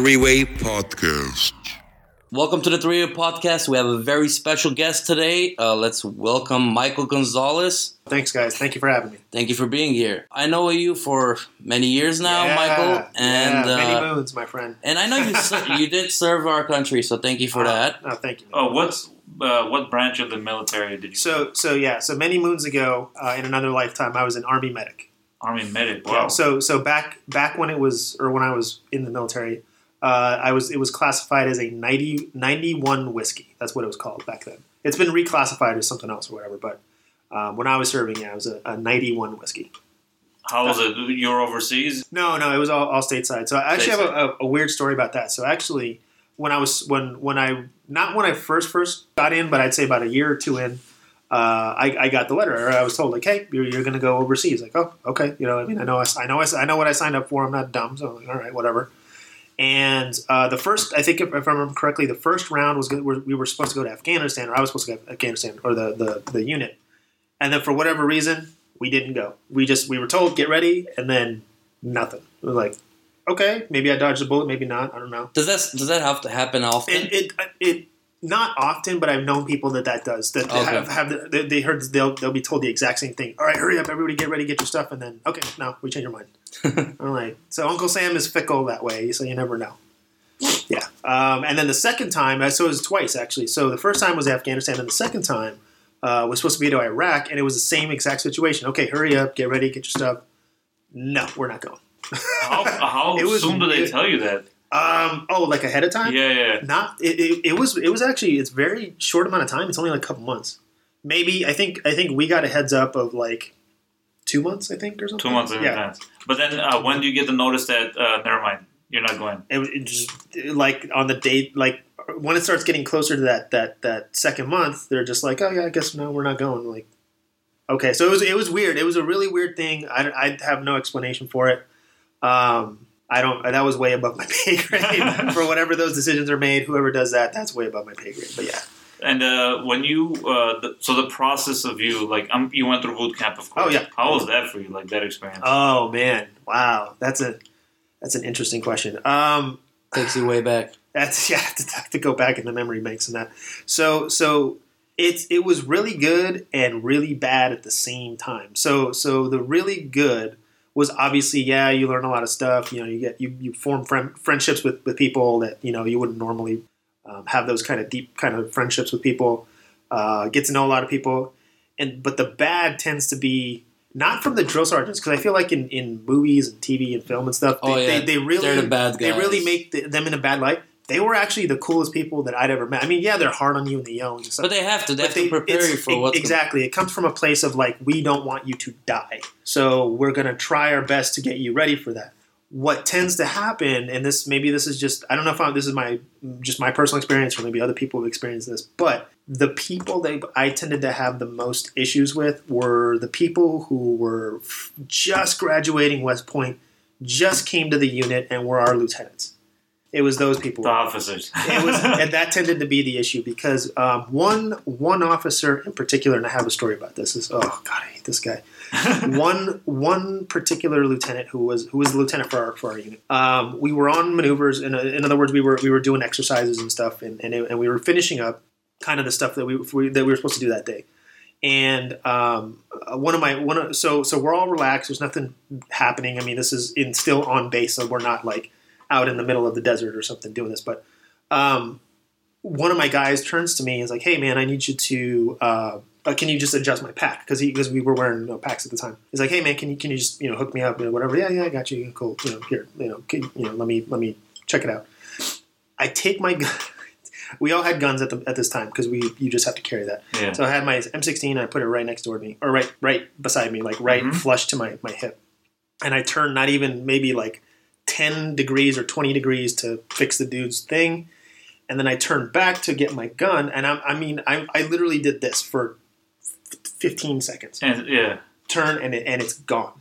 to the Three Way Podcast. Welcome to the Three Way Podcast. We have a very special guest today. Uh, let's welcome Michael Gonzalez. Thanks, guys. Thank you for having me. Thank you for being here. I know you for many years now, Yeah, Michael, and yeah, many uh, moons, my friend. and I know you ser- you did serve our country, so thank you for that. Oh, thank you. Oh, what's uh, what branch of the military did you? So, so yeah, so many moons ago, uh, in another lifetime, I was an army medic. Army medic. Yeah, Wow. So, so back back when it was, or when I was in the military, uh, I was it was classified as a 90, 91 whiskey. That's what it was called back then. It's been reclassified as something else or whatever. But um, when I was serving, yeah, it was a, a ninety one whiskey. How was it? You're overseas. No, no, it was all, all stateside. So I actually have a, a, weird story about that. So actually, when I was when when I not when I first first got in, but I'd say about a year or two in, uh, I, I got the letter. Or I was told like, hey, you're, you're going to go overseas. Like, oh, okay. You know, I mean, I know I, I know I, I know what I signed up for. I'm not dumb. So I'm like, all right, whatever. And uh, the first, I think, if, if I remember correctly, the first round was we were supposed to go to Afghanistan, or I was supposed to go to Afghanistan, or the, the the unit. And then for whatever reason, we didn't go. We just we were told get ready, and then nothing. We were like, okay, maybe I dodged a bullet, maybe not. I don't know. Does that does that have to happen often? It it, it not often, but I've known people that that does. That Okay. have, have the, they, they heard they'll they'll be told the exact same thing. All right, hurry up, everybody, get ready, get your stuff, and then okay, no, we change our mind. I'm like, so Uncle Sam is fickle that way, so you never know. Yeah, um, and then the second time, uh, so it was twice actually. So the first time was Afghanistan, and the second time uh, was supposed to be to Iraq, and it was the same exact situation. Okay, hurry up, get ready, get your stuff. No, we're not going. How, how It was soon do they weird. tell you that? Um, oh, like ahead of time? Yeah, yeah. not it, it, it was it was actually it's very short amount of time it's only like a couple months maybe i think i think we got a heads up of like two months i think or something Two months in yeah advance. But then, uh, when do you get the notice that uh, never mind, you're not going? it, it just like on the date like when it starts getting closer to that that that second month they're just like oh yeah i guess no we're not going like okay so it was it was weird it was a really weird thing i, I have no explanation for it um I don't. That was way above my pay grade for whatever those decisions are made. Whoever does that, that's way above my pay grade. But yeah, And uh, when you, uh, the, so the process of you, like, um, you went through boot camp, of course. Oh, yeah. How was that for you? Like that experience? Oh man, wow, that's a that's an interesting question. Um, Takes you way back. that's yeah, to, to go back in the memory banks and that. So so it's it was really good and really bad at the same time. So so the really good was obviously yeah, you learn a lot of stuff. You know, you get you you form friend, friendships with with people that you know you wouldn't normally um, have those kind of deep kind of friendships with people. Uh, get to know a lot of people, and but the bad tends to be not from the drill sergeants because I feel like in, in movies and TV and film and stuff, they, Oh, yeah. they, they really the they really make the, them in a bad light. They were actually the coolest people that I'd ever met. I mean, yeah, they're hard on you and the young and stuff. But they have to. They have But to prepare you for what's exactly. It comes from a place of like we don't want you to die, so we're gonna try our best to get you ready for that. What tends to happen, and this maybe this is just I don't know if I, this is my just my personal experience or maybe other people have experienced this, but the people that I tended to have the most issues with were the people who were just graduating West Point, just came to the unit and were our lieutenants. It was those people the officers. it was and that tended to be the issue because um, one one officer in particular, and I have a story about this. Is oh god, I hate this guy. one one particular lieutenant who was who was the lieutenant for our for our unit. Um, we were on maneuvers, in, in other words, we were we were doing exercises and stuff, and and, it, and we were finishing up kind of the stuff that we, we that we were supposed to do that day. And um, one of my one of, so so we're all relaxed. There's nothing happening. I mean, this is in still on base, so we're not like out in the middle of the desert or something doing this. But um, one of my guys turns to me and is like, "Hey, man, I need you to uh, uh, can you just adjust my pack because because we were wearing no packs at the time." He's like, "Hey, man, can you can you just you know hook me up or whatever?" Yeah, yeah, I got you. Cool. You know, here, you know, can, you know, let me let me check it out. I take my gun. we all had guns at the at this time because we you just have to carry that. yeah. So I had my M16. I put it right next door to me, or right right beside me, like right Mhm. flush to my my hip. And I turn not even maybe like ten degrees or twenty degrees to fix the dude's thing, and then I turned back to get my gun. And I, I mean, I, I literally did this for fifteen seconds. And, yeah. Turn and it, and it's gone.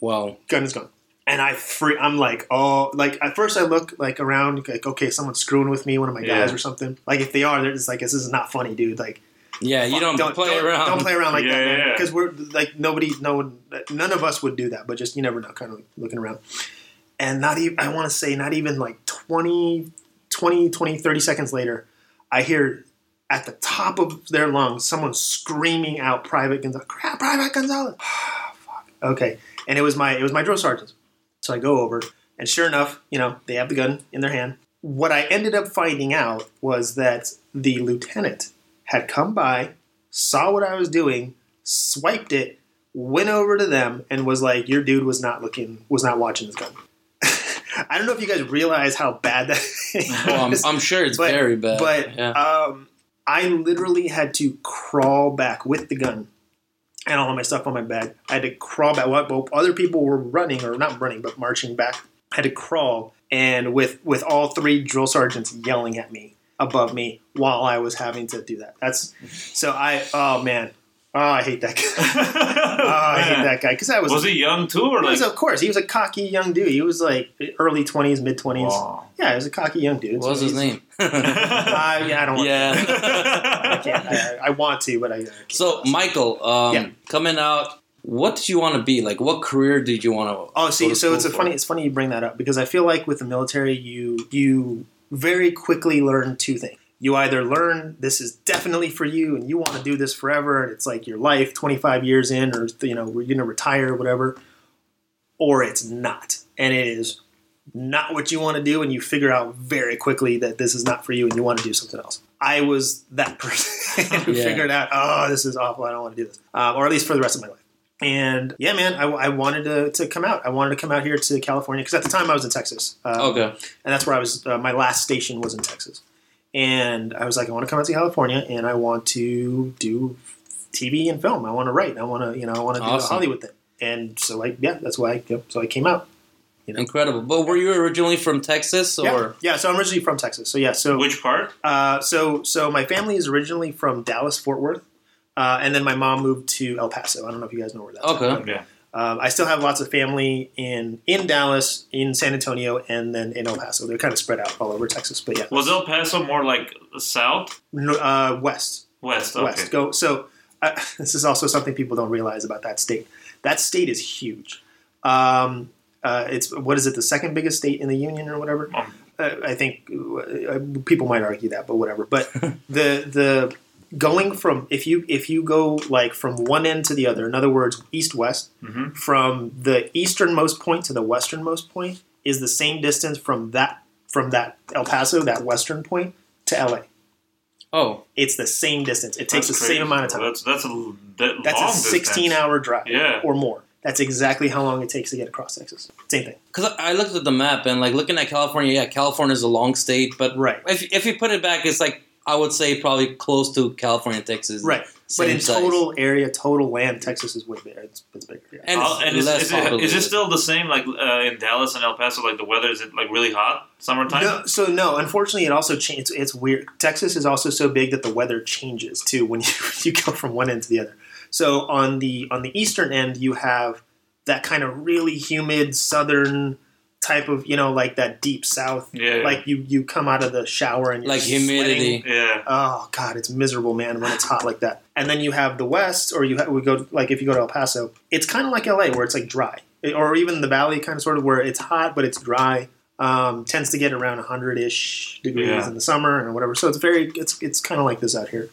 Wow. Gun is gone. And I free. I'm like, oh, like at first I look like around, like okay, someone's screwing with me, one of my guys Yeah. or something. Like if they are, they're just like, this is not funny, dude. Like Yeah, you don't, play don't, around. Don't play around like Yeah, that, yeah, yeah. Because we're like nobody, no one, none of us would do that. But just you never know, kind of looking around. And not even I want to say not even like 20, 20, 20, 30 seconds later, I hear at the top of their lungs someone screaming out Private Gonzalez, crap, Private Gonzalez. Fuck. Okay, and it was my it was my drill sergeant. So I go over, and sure enough, you know they have the gun in their hand. What I ended up finding out was that the lieutenant had come by, saw what I was doing, swiped it, went over to them, and was like, "Your dude was not looking, was not watching his gun." I don't know if you guys realize how bad that Well, I'm, I'm sure it's but- very bad. but yeah. um, I literally had to crawl back with the gun and all of my stuff on my bag. I had to crawl back. While other people were running, or not running, but marching back. I had to crawl, and with with all three drill sergeants yelling at me above me while I was having to do that. That's so I. Oh man. Oh, I hate that guy. oh, I hate that guy because I was. Was he young too, or he like? was, of course, he was a cocky young dude. He was like early twenties, mid twenties. Wow. Yeah, he was a cocky young dude. what was his name? Uh, yeah, I don't want. yeah. I can't. I, I want to, but I. I can't. So, Michael, um, Yeah. coming out, what did you want to be? Like, what career did you want to? Oh, see, so it's a funny. It's funny you bring that up because I feel like with the military, you you very quickly learn two things. You either learn this is definitely for you, and you want to do this forever, and it's like your life, twenty five years in, or you know, we're going to retire, or whatever, or it's not, and it is not what you want to do, and you figure out very quickly that this is not for you, and you want to do something else. I was that person who Yeah. figured out, oh, this is awful. I don't want to do this, um, or at least for the rest of my life. And yeah, man, I, I wanted to, to come out. I wanted to come out here to California because at the time I was in Texas. Um, Okay. and that's where I was. Uh, my last station was in Texas, and I was like, I want to come out to California, and I want to do TV and film. I want to write. I want to, you know, I want to do the Awesome. Hollywood thing. And so, like, yeah, that's why. I, yep, so I came out. Incredible. But were you originally from Texas or? yeah. So I'm originally from Texas. So yeah. So Which part? uh, so so my family is originally from Dallas, Fort Worth, uh, and then my mom moved to El Paso. I don't know if you guys know where that's. at, Okay. but, Yeah. Um, I still have lots of family in in Dallas, in San Antonio, and then in El Paso. They're kind of spread out all over Texas, but yeah, Was El Paso more like south, No, uh, west, west? Okay. west. Go. So uh, this is also something people don't realize about that state. That state is huge. Um, uh, it's what is it? The second biggest state in the union, or whatever. Um, Uh, I think uh, people might argue that, but whatever. But the the going from if you if you go like from one end to the other, in other words, east west, Mhm. from the easternmost point to the westernmost point is the same distance from that from that El Paso, that western point, to LA. Oh, It's the same distance. It takes That's the same amount of time. That's that's a that That's long a 16 distance. hour drive Yeah. or more. That's exactly how long it takes to get across Texas. Same thing. because I looked at the map and like looking at California. Yeah, California is a long state, but Right. if if you put it back, it's like I would say probably close to California, Texas. Right. But Same in size. total area, total land, Texas is way bigger. It's, it's bigger. Yeah. and, Oh, and is, less is, it, is it still the same like uh, in Dallas and El Paso? Like the weather is it like really hot summertime? No, so no. Unfortunately, it also changes. It's, it's weird. Texas is also so big that the weather changes too when you you go from one end to the other. So on the on the eastern end, you have that kind of really humid southern type of you know like that deep south. Yeah. Like you you come out of the shower and you're like humidity. sweating. Yeah. Oh god, it's miserable, man, when it's hot like that. And then you have the west, or you ha- we go like if you go to El Paso, it's kind of like LA, where it's like dry, It- or even the Valley, kind of sort of where it's hot but it's dry. Um, tends to get around hundred ish degrees Yeah. in the summer and whatever. So it's very it's it's kind of like this out here.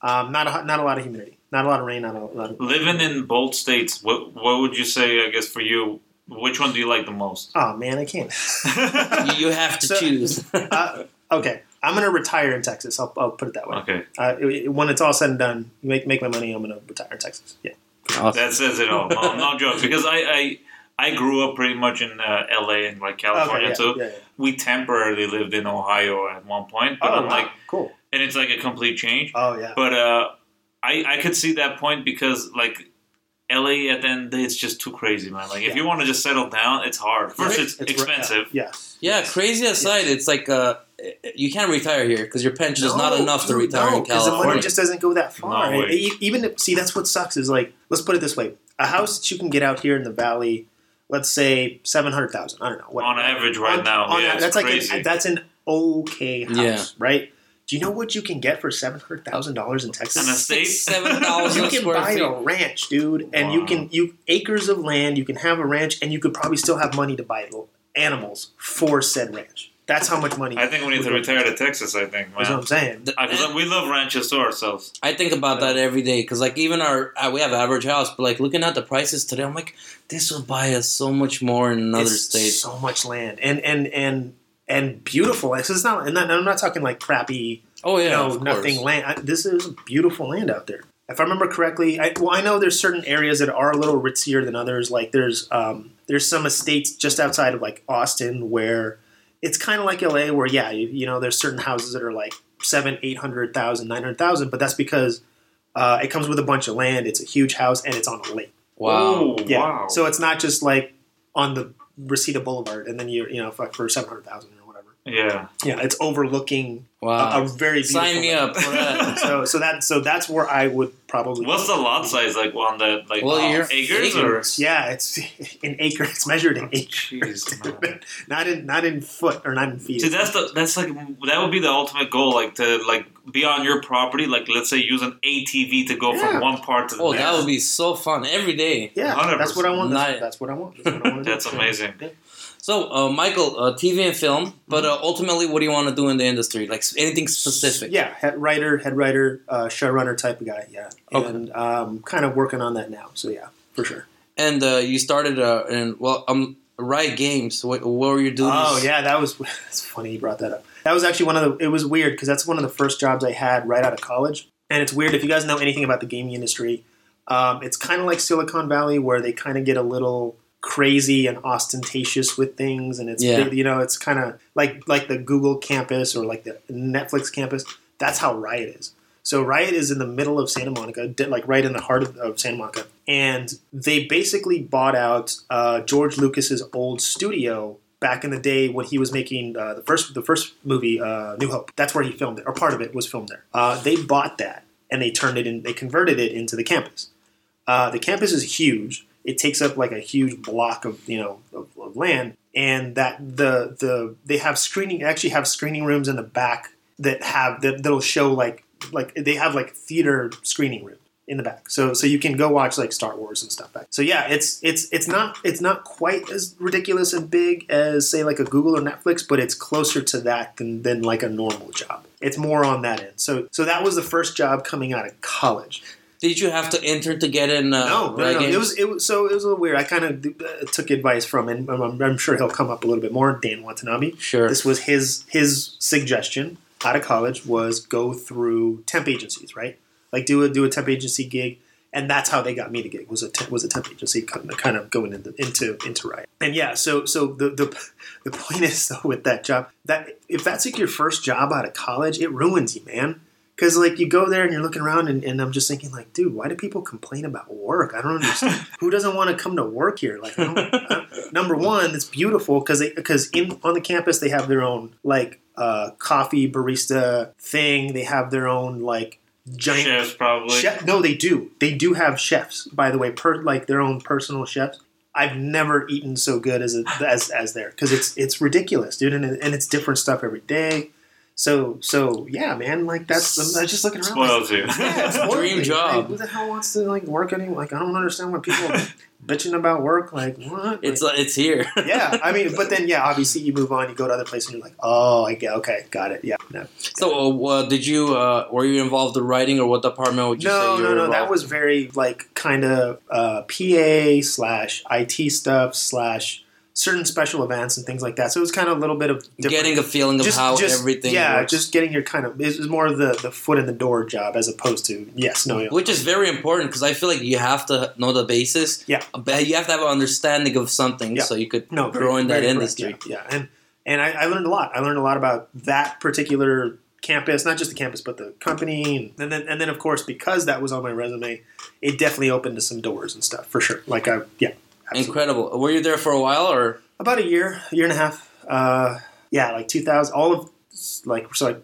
Um, not a not a lot of humidity, not a lot of rain, not a lot. Of, Living in both states, what what would you say? I guess for you, which one do you like the most? oh man, I can't. you, you have to So- choose. uh, okay, I'm gonna retire in Texas. I'll, I'll put it that way. Okay, Uh, it- it- when it's all said and done, make make my money. I'm gonna retire in Texas. Yeah. Awesome. that says it all. No, no joke. Because I, I I grew up pretty much in uh, L.A. and like California Okay, too. yeah, yeah, yeah. We temporarily lived in Ohio at one point, but Oh, I'm wow. like, cool. and it's like a complete change. Oh yeah. But uh, I I could see that point because like. LA at the end of the day, it's just too crazy, man. Like, if Yeah. you want to just settle down, it's hard. First, it's, It's- expensive. Yeah. yeah, crazy aside, it's like uh, you can't retire here because your pension is not enough to dude, retire no, in 'cause the money just doesn't go that far. No way. Even if, see, that's what sucks is like, let's put it this way: a house that you can get out here in the valley, let's say seven hundred thousand. I don't know what On average, right on- now, on yeah, that- it's that's like crazy. an, that's an okay house, Yeah. right? Do you know what you can get for seven hundred thousand dollars in Texas? An estate? Six, seven you can buy feet. a ranch, dude, and you can you acres of land. You can have a ranch, and you could probably still have money to buy animals for said ranch. That's how much money. I think we need to retire to Texas. I think, That's what. I'm saying. Because we love ranches to ourselves. I think about that every day because, like, even our uh, we have average house, but like looking at the prices today, I'm like, this will buy us so much more in another It's state. So much land and and and and beautiful. It's it's not. And I'm not talking like crappy. Oh yeah, no, of nothing course. land. I, this is beautiful land out there. If I remember correctly, I, well, I know there's certain areas that are a little ritzier than others. Like there's um, there's some estates just outside of like Austin where it's kind of like LA, where yeah, you, you know, there's certain houses that are like seven, eight hundred thousand, nine hundred thousand, but that's because uh, it comes with a bunch of land. It's a huge house and it's on a lake. Wow. Yeah, wow. so it's not just like on the Reseda Boulevard and then you you know for, for seven hundred thousand or whatever. Yeah. Yeah, it's overlooking Wow. a, a very beautiful Sign me lake. up so so that so that's where I would probably. What's the lot size like on that? Like Well, uh, you're- acres, acres. Yeah, it's in acre. It's measured in acres, Jeez, man. not in not in foot or not in feet. See, that's the that's like that would be the ultimate goal, like to like be on your property, like let's say use an ATV to go Yeah. from one part to the other. Oh, next. that would be so fun every day. yeah, 100%. that's what I want. That's, that's what I want. That's, what I want. That's amazing. Yeah. So, uh, Michael, uh, TV and film, but uh, ultimately, what do you want to do in the industry? Like anything specific? Yeah, head writer, head writer, uh, showrunner type of guy. Yeah, Okay. and um, kind of working on that now. So yeah, for sure. And uh, you started uh, in well, um, Riot Games. What, what were you doing? Oh yeah, that was. It's funny you brought that up. That was actually one of the. It was weird because that's one of the first jobs I had right out of college. And it's weird if you guys know anything about the gaming industry. Um, it's kind of like Silicon Valley, where they kind of get a little crazy and ostentatious with things, and it's Yeah. you know it's kind of like like the Google campus or like the Netflix campus. That's how Riot is. So Riot is in the middle of Santa Monica, like right in the heart of, of Santa Monica, and they basically bought out uh, George Lucas's old studio back in the day when he was making uh, the first the first movie, uh, New Hope. That's where he filmed it, or part of it was filmed there. Uh, they bought that and they turned it in, they converted it into the campus. Uh, the campus is huge. It takes up like a huge block of you know of, of land, and that the the they have screening actually have screening rooms in the back that have that that'll show like like they have like theater screening room in the back. So so you can go watch like star wars and stuff back. So yeah it's it's it's not it's not quite as ridiculous and big as say like a google or netflix but it's closer to that than than like a normal job. It's more on that end. So so that was the first job coming out of college Did you have to enter to get in? Uh, no, no, no. It was it was so it was a little weird. I kind of uh, took advice from, and I'm, I'm sure he'll come up a little bit more. Dan Watanabe. sure. This was his his suggestion out of college was go through temp agencies, right? Like do a do a temp agency gig, and that's how they got me the gig was a temp, was a temp agency kind of, kind of going into into into Riot. And yeah, so so the the the point is though with that job that if that's like your first job out of college, it ruins you, man. Because like you go there and you're looking around and, and I'm just thinking like, dude, why do people complain about work? I don't understand. Who doesn't want to come to work here? Like, I number one, it's beautiful because they because in on the campus they have their own like uh, coffee barista thing. They have their own like giant Chefs probably. chef. No, they do. They do have chefs, by the way, per like their own personal chefs. I've never eaten so good as as as there because it's it's ridiculous, dude, and, and it's different stuff every day. So so yeah, man, like that's I'm just looking around. like, Spoils you. yeah, it's spoiled Dream me. job. Like, who the hell wants to like work any? Like I don't understand why people are bitching about work. Like what? it's Like, it's here. yeah, I mean, but then yeah, obviously you move on, you go to other places, and you're like, oh, I get, okay, got it, yeah, no, so, uh, did you uh, were you involved in writing, or what department would you say no, you no, were no. That was very like kind of uh, PA slash IT stuff slash certain special events and things like that. So it was kind of a little bit of getting a feeling of how everything. Yeah, works. just getting your kind of it was more of the the foot in the door job as opposed to yes, no, which is very important because I feel like you have to know the basis. Yeah. but you have to have an understanding of something Yeah. so you could no, very- grow in that very correct, industry. Yeah, yeah. and and I, I learned a lot. I learned a lot about that particular campus, not just the campus, but the company, and, and then and then of course because that was on my resume, it definitely opened to some doors and stuff for sure. Like I, yeah, absolutely. Incredible. Were you there for a while, or about a year, a year and a half. Uh, yeah, like 2000, all of like so I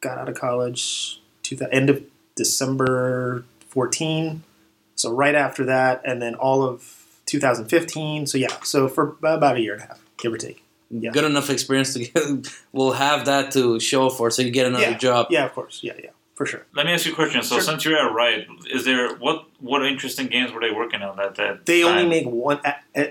got out of college, 2000, end of December 14. So right after that, and then all of 2015. So yeah, so for about a year and a half, give or take. Yeah. good enough experience to get? We'll have that to show for, so you get another yeah, job. Yeah, of course. Yeah, yeah. For sure. Let me ask you a question. So Sure. since you're at Riot, is there what what interesting games were they working on at that? They only make one. uh, uh,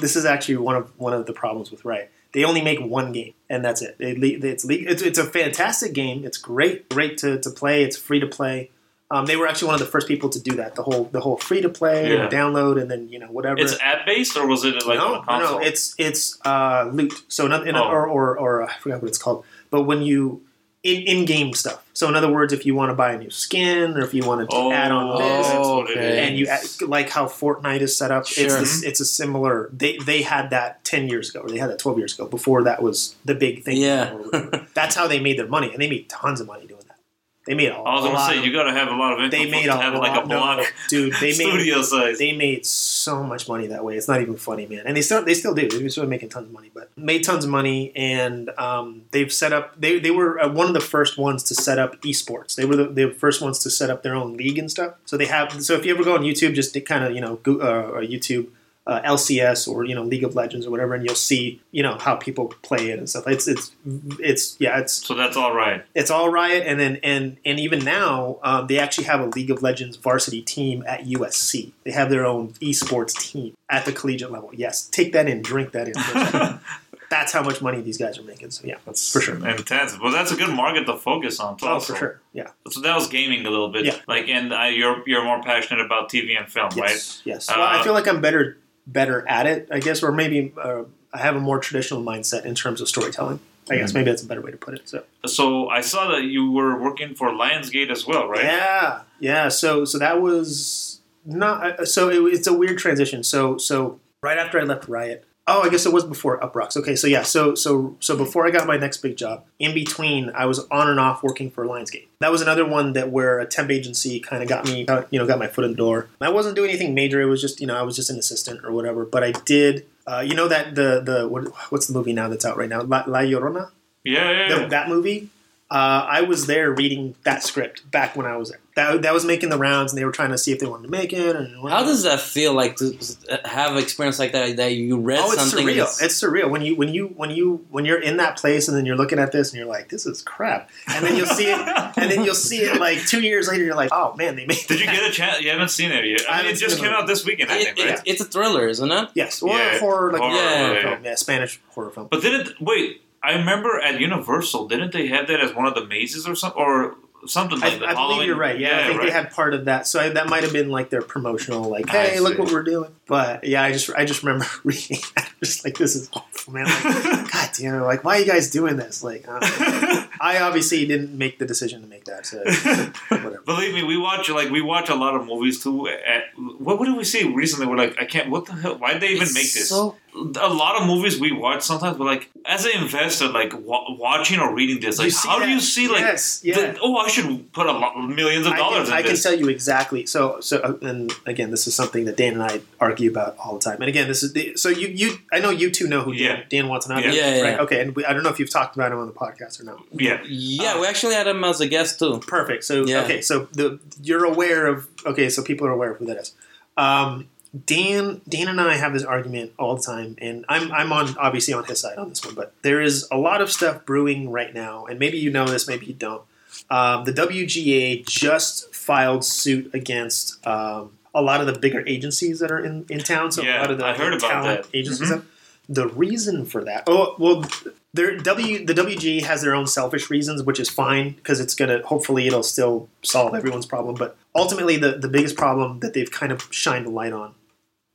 This is actually one of one of the problems with Riot. They only make one game, and that's it. They, it's, it's it's a fantastic game. It's great, great to, to play. It's free to play. Um, they were actually one of the first people to do that. The whole the whole free to play, Yeah. download, and then you know whatever. It's app based or was it like no, on a no, console? no, it's it's uh, loot. So not, in Oh. or, or or I forgot what it's called. But when you in in game stuff. So in other words, if you want to buy a new skin or if you want to oh, add on this, oh, that's Okay. and you add, like how Fortnite is set up. It's Sure. it's a similar. They they had that ten years ago, or they had that twelve years ago. Before that was the big thing. Yeah. that's how they made their money, and they made tons of money doing that. They made a, I was gonna say of- you got to have a lot of income they made to a have lot. like a no, block dude. They made studio size. they made so much money that way. It's not even funny, man. And they still they still do. They're still making tons of money, but made tons of money. And um, they've set up. They they were uh, one of the first ones to set up esports. They were the, the first ones to set up their own league and stuff. So they have. So if you ever go on YouTube, just kind of you know go, uh, YouTube. Uh, LCS or you know League of Legends or whatever, and you'll see you know how people play it and stuff. It's it's it's yeah, it's so that's all right. it's all riot and then and and even now um, they actually have a league of legends varsity team at usc they have their own esports team at the collegiate level yes take that in drink that in for a second. that's how much money these guys are making so yeah That's For sure. intense. Well, that's a good market to focus on. oh also. for sure yeah So that was gaming a little bit. Yeah. Like, and uh, you're you're more passionate about TV and film, right? yes yes well, i Uh, feel like i'm better better at it i guess or maybe uh, i have a more traditional mindset in terms of storytelling i guess Mhm. maybe that's a better way to put it so So I saw that you were working for Lionsgate as well, right? Yeah, yeah. So so that was not. uh, So it, it's a weird transition. So so right after I left Riot. Oh, I guess it was before Uproxx. Okay, so yeah, so so so before I got my next big job, in between, I was on and off working for Lionsgate. That was another one that where a temp agency kind of got me, you know, got my foot in the door. I wasn't doing anything major. It was just, you know, I was just an assistant or whatever. But I did, uh, you know, that the the what, what's the movie now that's out right now? La, La Llorona Yeah, yeah, yeah. the, that movie, uh, I was there reading that script back when I was there. That, that was making the rounds, and they were trying to see if they wanted to make it. And How does that feel like to have experience like that? That you read Oh, it's something. and surreal. it's- It's surreal when you when you when you when you're in that place, and then you're looking at this, and you're like, "This is crap," and then you'll see it, and then you'll see it like two years later. You're like, "Oh man, they made." Did you get a chance? You haven't seen it yet. I I, mean, haven't it just seen it. came out this weekend, I it- think, it- right? it's a thriller, isn't it? Yes, or Yeah, horror, like horror, horror yeah, film, yeah, Spanish horror film. But didn't wait? I remember at Universal, didn't they have that as one of the mazes or something, or something I, like that? I believe you're right. Yeah, I think right. they had part of that. So I, that might have been like their promotional, like, I "Hey, look what we're doing." But yeah, I just I just remember reading that, just like this is awful, man. Like, God damn it! Like, why are you guys doing this? Like, uh, I obviously didn't make the decision to make that. So whatever. Believe me, we watch like we watch a lot of movies too. At, what, what did we see recently? We're like, I can't. What the hell? Why did they even It's make this? So a lot of movies we watch sometimes we're like as an investor like wa- watching or reading this like You see how do you see like Yes, yeah. the- oh i should put a lot, millions of I dollars can, I can this tell you exactly. So, so, uh, and again, this is something that Dan and I argue about all the time. And again, this is the, so you, you, I know you two know who Yeah. Dan, Dan Watanabe Yeah. is, Yeah, yeah. right? Okay, and we, I don't know if you've talked about him on the podcast or not. yeah yeah, we actually had him as a guest too. Perfect. So, Yeah. okay, so the you're aware of. Okay, so people are aware of who that is. Um, Dan, Dan and I have this argument all the time, and I'm I'm on obviously on his side on this one. But there is a lot of stuff brewing right now, and maybe you know this, maybe you don't. Um, the WGA just filed suit against um, a lot of the bigger agencies that are in, in town. So a Yeah, lot of the I heard about that. agencies. Mhm. The reason for that, oh well, their W the WGA has their own selfish reasons, which is fine because it's gonna hopefully it'll still solve everyone's problem. But ultimately, the the biggest problem that they've kind of shined a light on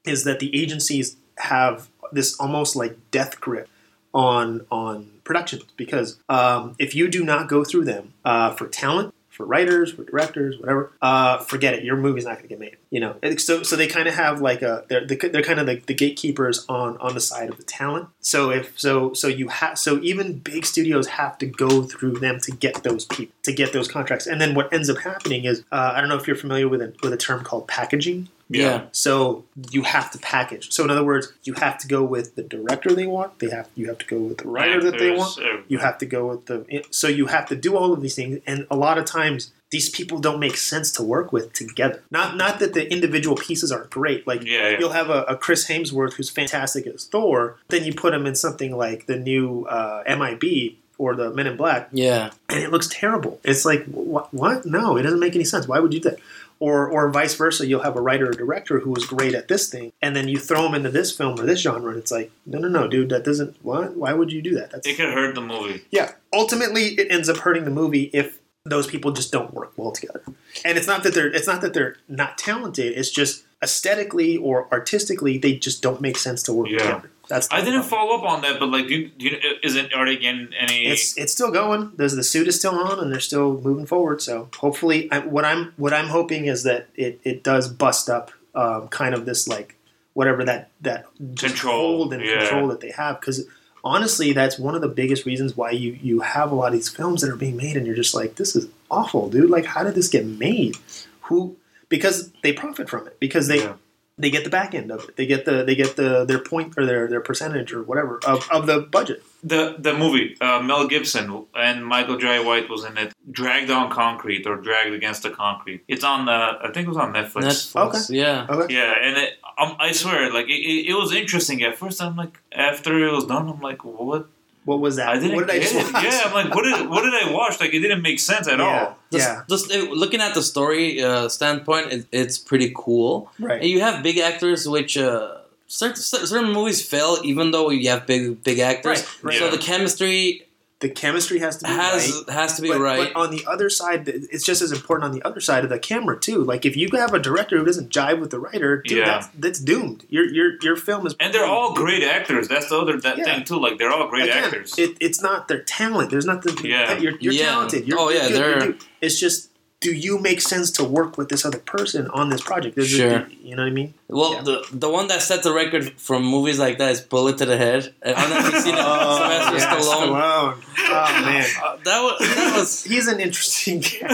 is that the agencies have this almost like death grip on on productions because um, if you do not go through them uh, for talent for writers for directors whatever uh, forget it. Your movie's not going to get made you know? So so they kind of have like a they're, they're kind of like the gatekeepers on on the side of the talent. So if so so you have so even big studios have to go through them to get those people to get those contracts. And then what ends up happening is uh, i don't know if you're familiar with a, with a term called packaging Yeah. so you have to package. So in other words, you have to go with the director they want. They have you have to go with the writer that they want. You have to go with the so you have to do all of these things, and a lot of times these people don't make sense to work with together. Not not that the individual pieces aren't great. Like yeah, yeah. you'll have a, a Chris Hemsworth who's fantastic as Thor. Then you put him in something like the new uh, MIB. or the Men in Black, Yeah. and it looks terrible. It's like what? What? No, it doesn't make any sense. Why would you do that? Or or vice versa. You'll have a writer or director who was great at this thing, and then you throw them into this film or this genre, and it's like, no, no, no, dude, that doesn't. What? Why would you do that? That's It could hurt the movie. yeah. Ultimately, it ends up hurting the movie if those people just don't work well together. And it's not that they're it's not that they're not talented. It's just aesthetically or artistically, they just don't make sense to work Yeah. together. That's I didn't problem. follow up on that, but like, do you, do you, is it already getting any? It's it's still going. There's the suit is still on, and they're still moving forward. So hopefully, I, what I'm what I'm hoping is that it, it does bust up um, kind of this like whatever that that Control, hold and yeah. control that they have. Because honestly, that's one of the biggest reasons why you you have a lot of these films that are being made, and you're just like, this is awful, dude. Like, how did this get made? Who? Because they profit from it. Because they Yeah. They get the back end of it. They get the they get the their point or their their percentage or whatever of, of the budget. the the movie uh, Mel Gibson and Michael Jai White was in it. Dragged on concrete or dragged against the concrete. It's on. Uh, I think it was on Netflix. Netflix. Yeah. Okay. Yeah, and it, um, I swear, like it, it, it was interesting at first. I'm like, after it was done, I'm like, what? What was that? I didn't what did get I it. watch? Yeah, I'm like, what did what did I watch? Like, it didn't make sense at yeah. all. Just, yeah. just uh, looking at the story uh, standpoint, it, it's pretty cool. Right. And you have big actors, which uh, certain, certain movies fail, even though you have big big actors. Right, right. So Yeah. the chemistry The chemistry has to be has right. has to be but, right. but on the other side, it's just as important on the other side of the camera too. Like if you have a director who doesn't jive with the writer, dude, Yeah. that's that's doomed. Your your your film is And they're all great actors. That's the other that Yeah. thing too. Like, they're all great Again, actors. It, it's not their talent. There's nothing. Yeah. You're, you're Yeah. talented. You're, Oh, you're yeah, good, you're they're- It's just. Do you make sense to work with this other person on this project? There's a- Sure. you know what I mean? well, Yeah. the the one that set the record from movies like that is Bullet to the Head. I don't know if you've seen it. Sylvester yeah, Stallone. Stallone. Oh man, Uh, that was that was. he's an interesting guy.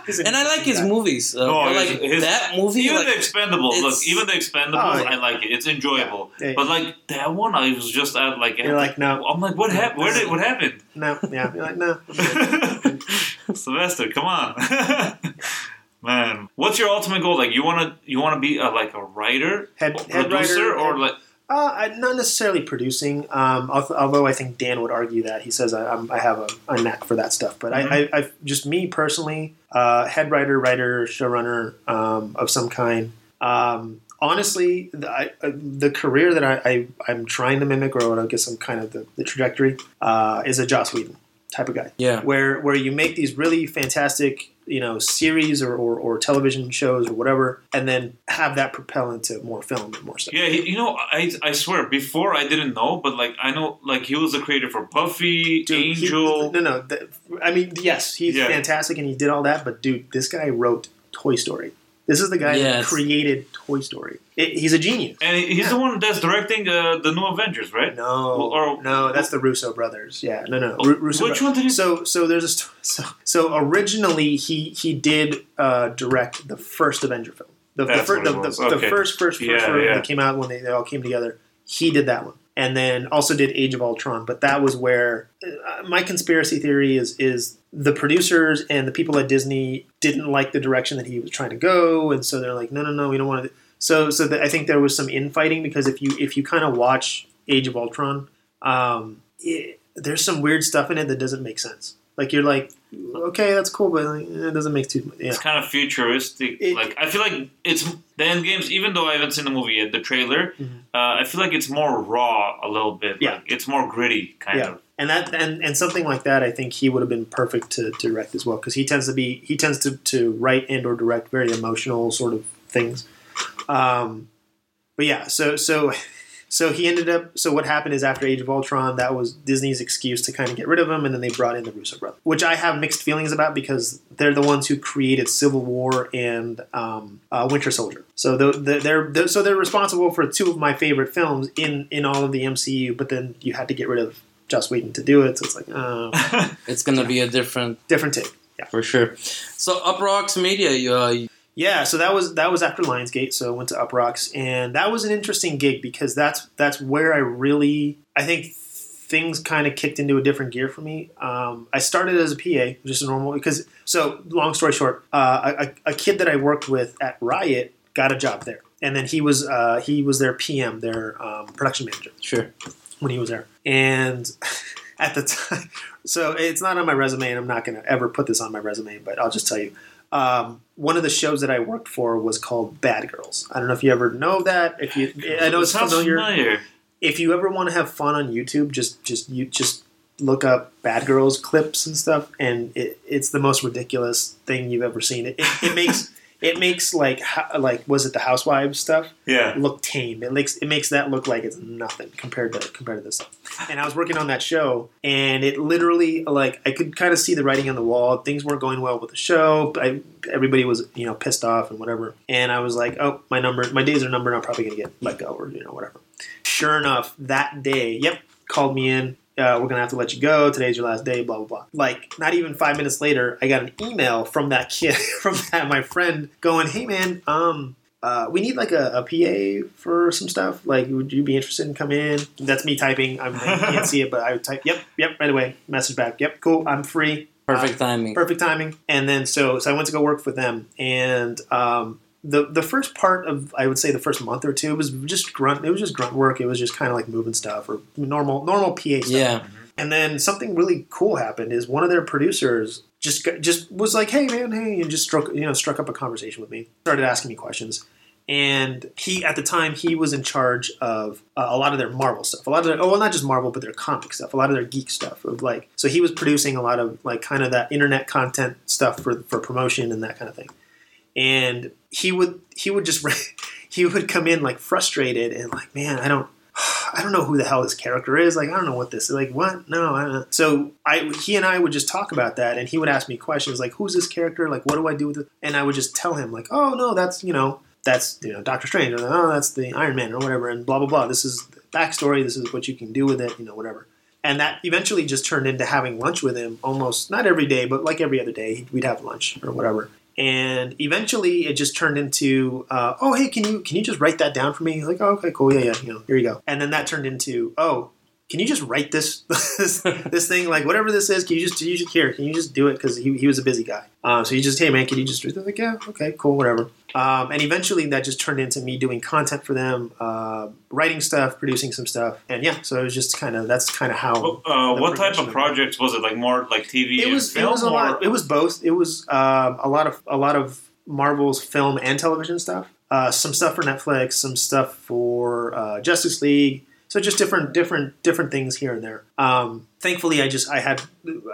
He's an And I like his guy. movies. Uh, Oh, but like his- that movie, even like, the Expendables. Look, even the Expendables, Oh, yeah. I like it. It's enjoyable. Yeah, yeah. But like that one, I was just at like, You're like, no. I'm like, what happened? Where did what happened? No, yeah, you're like no. Sylvester, come on, man. What's your ultimate goal? Like, you want to you want to be a, like a writer, Head- head producer, writer, or like Uh, not necessarily producing, um, although I think Dan would argue that he says I, I'm, I have a, a knack for that stuff. But Mhm. I, I, I, just me personally, uh, head writer, writer, showrunner um, of some kind. Um, honestly, the, I, uh, the career that I, I, I'm trying to mimic, or I guess some kind of the, the trajectory, uh, is a Joss Whedon type of guy yeah, where where you make these really fantastic you know series or, or, or television shows or whatever and then have that propel into more film and more stuff yeah, he, you know, I I swear before I didn't know, but like I know, like he was the creator for Buffy, Dude, he- Angel. no, no. th- I mean, yes, he's Yeah. fantastic and he did all that, but dude, this guy wrote Toy Story. This is the guy that created Toy Story. It, he's a genius. and he's Yeah. the one that's directing uh, the new Avengers, right? No, Or- no, that's the Russo brothers. Yeah, no, no, Oh, Russo. which bro- one did he- So, so there's a st- so, so originally he he did uh, direct the first Avenger film. The, the, fir- what the, it the, the Okay. first first first Yeah, yeah. that came out when they, they all came together. He did that one, and then also did Age of Ultron. But that was where uh, my conspiracy theory is is the producers and the people at Disney didn't like the direction that he was trying to go, and so they're like, no, no, no, we don't want to. So, so the, I think there was some infighting because if you if you kind of watch Age of Ultron, um, it, there's some weird stuff in it that doesn't make sense. Like you're like, okay, that's cool, but like, it doesn't make too. Yeah, It's kind of futuristic. It- like I feel like it's the end games. Even though I haven't seen the movie yet, the trailer, Mhm. uh, I feel like it's more raw a little bit. Yeah. Like it's more gritty, kind Yeah. of. And that and, and something like that, I think he would have been perfect to, to direct as well because he tends to be he tends to, to write and or direct very emotional sort of things. Um, but yeah, so so so he ended up. So what happened is after Age of Ultron, that was Disney's excuse to kind of get rid of him, and then they brought in the Russo brothers, which I have mixed feelings about because they're the ones who created Civil War and um, uh, Winter Soldier. So the, the, they're, they're so they're responsible for two of my favorite films in in all of the MCU. But then you had to get rid of Joss Whedon to do it, so it's like oh, it's gonna be a different different take. Yeah. for sure. So Uproxx Media, you, uh, Yeah, so that was that was after Lionsgate, so I went to Uproxx, and that was an interesting gig because that's that's where I really I think things kind of kicked into a different gear for me. Um, I started as a PA, just a normal because so long story short, uh, a, a kid that I worked with at Riot got a job there, and then he was uh, he was their PM, their um, production manager sure. When he was there. And at the time. So it's not on my resume, and I'm not going to ever put this on my resume. But I'll just tell you, um, one of the shows that I worked for was called Bad Girls. I don't know if you ever know that. If you, I know it's familiar. familiar. If you ever want to have fun on YouTube, just just you just look up Bad Girls clips and stuff, and it, it's the most ridiculous thing you've ever seen. It, it, it makes it makes like like was it the Housewives stuff Yeah. look tame. It makes it makes that look like it's nothing compared to compared to this. And I was working on that show, and it literally like I could kind of see the writing on the wall. Things weren't going well with the show. I, everybody was you know pissed off and whatever. And I was like, oh, my number, my days are numbered. I'm probably gonna get let go or you know whatever. Sure enough, that day, yep, called me in. Uh, we're gonna have to let you go. Today's your last day. Blah blah blah. Like not even five minutes later, I got an email from that kid, from that my friend, going, "Hey man, um, uh, we need like a, a PA for some stuff. Like, would you be interested in coming in? That's me typing. I'm, I can't see it, but I would type, yep, yep, right away. Message back, yep, cool, I'm free. Perfect Uh, timing. perfect timing. And then so so I went to go work for them, and um, the the first part of I would say the first month or two was just grunt. It was just grunt work. It was just kind of like moving stuff or normal normal PA stuff. Yeah. And then something really cool happened. Is one of their producers just just was like, "Hey man, hey," and just struck you know struck up a conversation with me. Started asking me questions. And he, at the time, he was in charge of uh, a lot of their Marvel stuff. A lot of their, oh, well, not just Marvel, but their comic stuff. A lot of their geek stuff. Of like, so he was producing a lot of like kind of that internet content stuff for for promotion and that kind of thing. And he would he would just he would come in like frustrated and like, man, I don't I don't know who the hell this character is. Like, I don't know what this is. Like, what? No, I don't. So I, he and I would just talk about that, and he would ask me questions like, "Who's this character? Like, what do I do with it?" And I would just tell him like, "Oh no, that's you know, that's you know, Doctor Strange, or oh, that's the Iron Man, or whatever." And blah blah blah. This is the backstory. This is what you can do with it. You know, whatever. And that eventually just turned into having lunch with him almost not every day, but like every other day, we'd have lunch or whatever. And eventually, it just turned into, uh, oh, hey, can you can you just write that down for me? Like, oh, okay, cool, yeah, yeah, you know, here you go. And then that turned into, oh, can you just write this this, this thing like whatever this is? Can you just you just here? Can you just do it? Because he, he was a busy guy. Um, so he just, hey man, can you just do? Like, yeah, okay, cool, whatever. Um, and eventually, that just turned into me doing content for them, uh, writing stuff, producing some stuff, and yeah. So it was just kind of that's kind of how. Uh, what type of projects was it? Like more like TV it was film, it was a or lot. It was both. It was um, a lot of a lot of Marvel's film and television stuff. Uh, some stuff for Netflix, some stuff for uh, Justice League. So just different different different things here and there. Um, thankfully, I just I had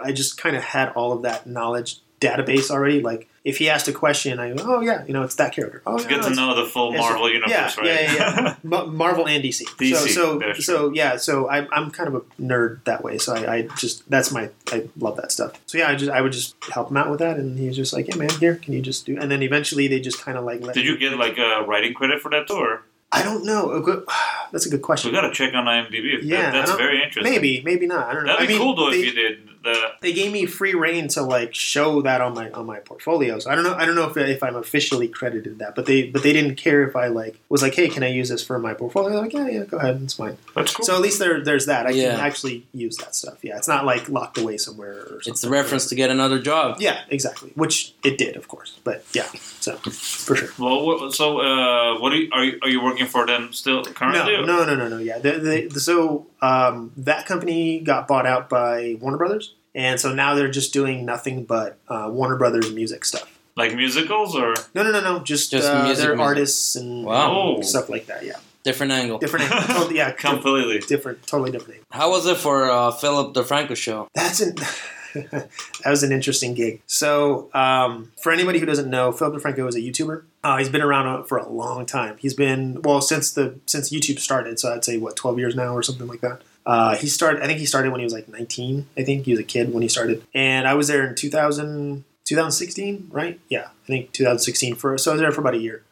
I just kind of had all of that knowledge database already. Like if he asked a question, I go, oh yeah, you know it's that character. Oh, it's yeah, good to know the full Marvel universe, yeah, right? yeah, yeah, yeah. Marvel and DC. DC, So, so, so yeah. So I, I'm kind of a nerd that way. So I, I just that's my I love that stuff. So yeah, I just I would just help him out with that, and he's just like, yeah, man, here, can you just do? And then eventually they just kind of like let. Did you get like a writing credit for that tour? I don't know. That's a good question. We question. gotta check on IMDb. Yeah, that, that's very interesting. Maybe, maybe not. I don't know. That'd be I mean, cool though they, if you did. The they gave me free reign to like show that on my on my portfolio. So I don't know. I don't know if if I'm officially credited that, but they but they didn't care if I like was like, hey, can I use this for my portfolio? They're like, yeah, yeah, go ahead, it's fine. that's cool. So at least there there's that. I Yeah. can actually use that stuff. Yeah, it's not like locked away somewhere or something. It's the reference to get another job. Yeah, exactly. Which it did, of course. But yeah, so for sure. well, what, so uh, what are you, are you are you working for them still currently? No, no, no, no, no. Yeah, the, the, so um, that company got bought out by Warner Brothers, and so now they're just doing nothing but uh, Warner Brothers music stuff. Like musicals or No, no, no, no. Just, Just uh, music, they're music. artists and Wow. Oh. stuff like that. Yeah, Different angle. different. totally, yeah, completely? different, totally different. How was it for uh, Philip DeFranco show? That's an that was an interesting gig. So, um, for anybody who doesn't know, Philip DeFranco is a YouTuber. Uh, he's been around uh, for a long time. He's been well since the since YouTube started. So I'd say what twelve years now or something like that. Uh, he started. I think he started when he was like nineteen. I think he was a kid when he started, and I was there in 2000, 2016, right? Yeah, I think 2016. For so I was there for about a year.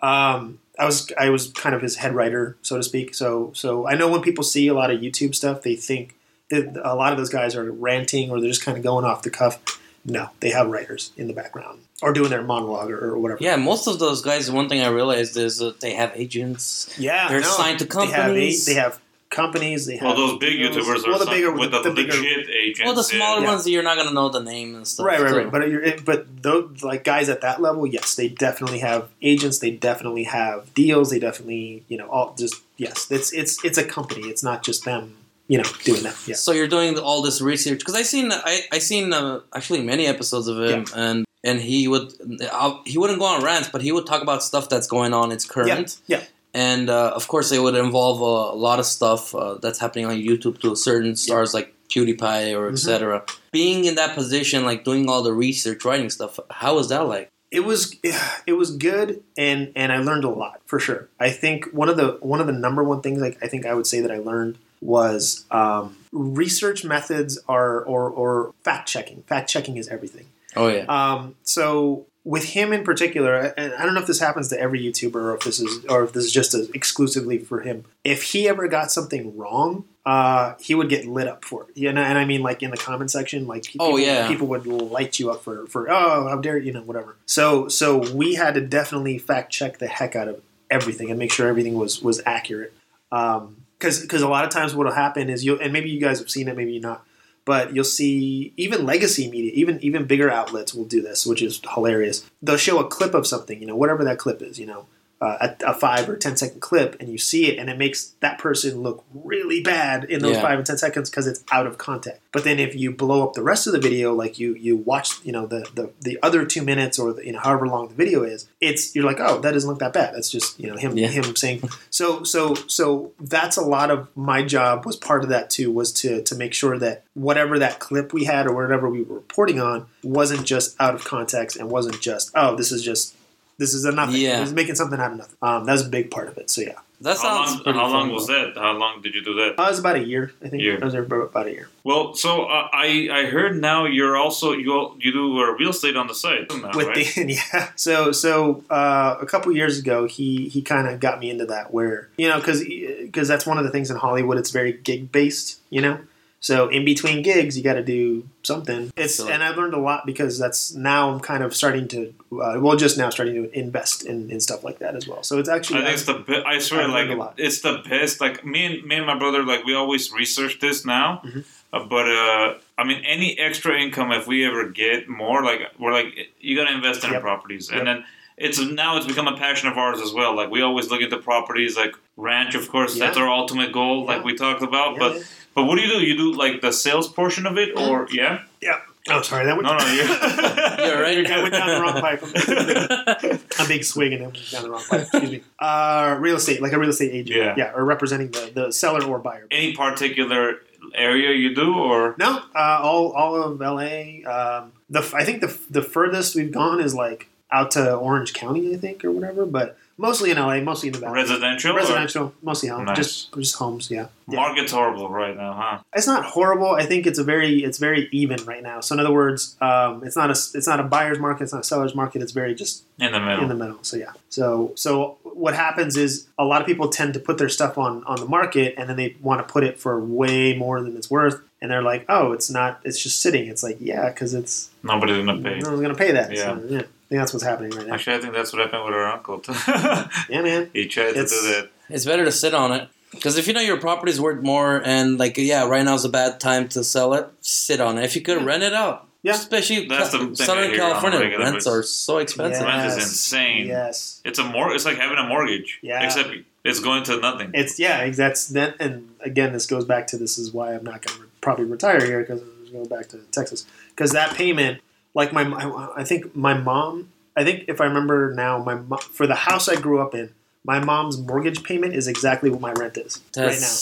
Um, I was I was kind of his head writer, so to speak. So so I know when people see a lot of YouTube stuff, they think that a lot of those guys are ranting or they're just kind of going off the cuff. No, they have writers in the background or doing their monologue or, or whatever. Yeah, most of those guys. One thing I realized is that they have agents. yeah, They're no, signed to They have, companies. they have companies. They have Well, those big YouTubers are well, the bigger with the, the bigger legit agents. Well, the smaller Yeah. ones, you're not gonna know the name and stuff. Right, right, right. But you're, but those like guys at that level, yes, they definitely have agents. They definitely have deals. They definitely, you know, all just yes. It's it's it's a company. It's not just them you know, doing that. Yeah. So you're doing all this research because I seen I I seen uh, actually many episodes of him and and he would uh, he wouldn't go on rants but he would talk about stuff that's going on it's current yeah. and uh, of course it would involve a, a lot of stuff uh, that's happening on YouTube to certain stars like PewDiePie or Mhm. etc. Being in that position, like doing all the research, writing stuff, how was that like? it was it was good and and I learned a lot for sure. I think one of the one of the number one things like I think I would say that I learned was um, research methods are or or fact checking. Fact checking is everything. Oh yeah, Um, so with him in particular, and I don't know if this happens to every YouTuber or if this is or if this is just a, exclusively for him. If he ever got something wrong, uh, he would get lit up for it. You know, and I mean like in the comment section, like people, Oh, yeah. people would light you up for for oh how dare you know whatever. So so we had to definitely fact check the heck out of everything and make sure everything was was accurate. Um, because because a lot of times what'll happen is you and maybe you guys have seen it, maybe you're not but you'll see even legacy media, even even bigger outlets will do this, which is hilarious. They'll show a clip of something, you know, whatever that clip is, you know, uh, a, a five or ten second clip, and you see it, and it makes that person look really bad in those Yeah. five and ten seconds because it's out of context. But then if you blow up the rest of the video, like you you watch, you know, the the, the other two minutes or the, you know however long the video is, it's you're like, oh, that doesn't look that bad. That's just you know him Yeah. him saying so so so that's a lot of my job was part of that too was to to make sure that whatever that clip we had or whatever we were reporting on wasn't just out of context and wasn't just oh this is just this is a nothing. Yeah. It was making something out of nothing. Um, that's a big part of it. So yeah, that How sounds long, how long was that? How long did you do that? uh, it was about a year. I think Year. I was about a year. Well, so uh, I I heard now you're also you you do uh, real estate on the side now, with right? Dan, yeah. So so uh, a couple years ago, he he kind of got me into that where you know because because that's one of the things in Hollywood. It's very gig based, you know. So in between gigs, you got to do something. It's So- and I learned a lot because that's now I'm kind of starting to uh, well just now starting to invest in, in stuff like that as well. So it's actually I think it's the be- I swear I've like a lot. it's the best. Like me and me and my brother like we always research this now. Mhm. Uh, but uh, I mean, any extra income if we ever get more, like we're like you got to invest in Yep. properties, Yep. and then it's now it's become a passion of ours as well. Like we always look into properties, like ranch, of course, that's our ultimate goal, like we talked about. Yeah, but yeah. But what do you do? You do like the sales portion of it, or yeah? Yeah. Oh sorry that went No, no, you're, You're right. I went down the wrong pipe. a big swig and then went down the wrong pipe. Excuse me. Uh, real estate, like a real estate agent. Yeah. yeah, or representing the, the seller or buyer. Any particular area you do, or No, uh, all all of LA. Um, the I think the the furthest we've gone is like out to Orange County, I think, or whatever. But mostly in LA, mostly in the valley. residential? or- Residential, mostly home, Nice. just just homes. Yeah. yeah, Market's horrible right now, huh? it's not horrible. I think it's a very it's very even right now. So in other words, um, it's not a it's not a buyer's market. It's not a seller's market. It's very just In the middle. in the middle. So yeah. So so what happens is a lot of people tend to put their stuff on on the market and then they want to put it for way more than it's worth. And they're like, oh, it's not. It's just sitting. It's like, yeah, because it's Nobody's gonna pay. no one's gonna pay that. Yeah. So, yeah. I think that's what's happening right now. Actually, I think that's what happened with our uncle. too. Yeah, man. he tried to It's- do that. It's better to sit on it because if you know your property's worth more and like yeah, right now's a bad time to sell it. Sit on it. If you could Yeah. rent it out. Yeah. especially That's Ca- thing I Southern hear on a California rents are so expensive. Rent is insane. Yes. It's a mor- It's like having a mortgage. Yeah. Except it's going to nothing. It's yeah. That's that. And again, this goes back to this is why I'm not going to probably retire here because I'm going back to Texas because that payment, like my, I I think my mom. I think if I remember now, my mo- for the house I grew up in, my mom's mortgage payment is exactly what my rent is right now.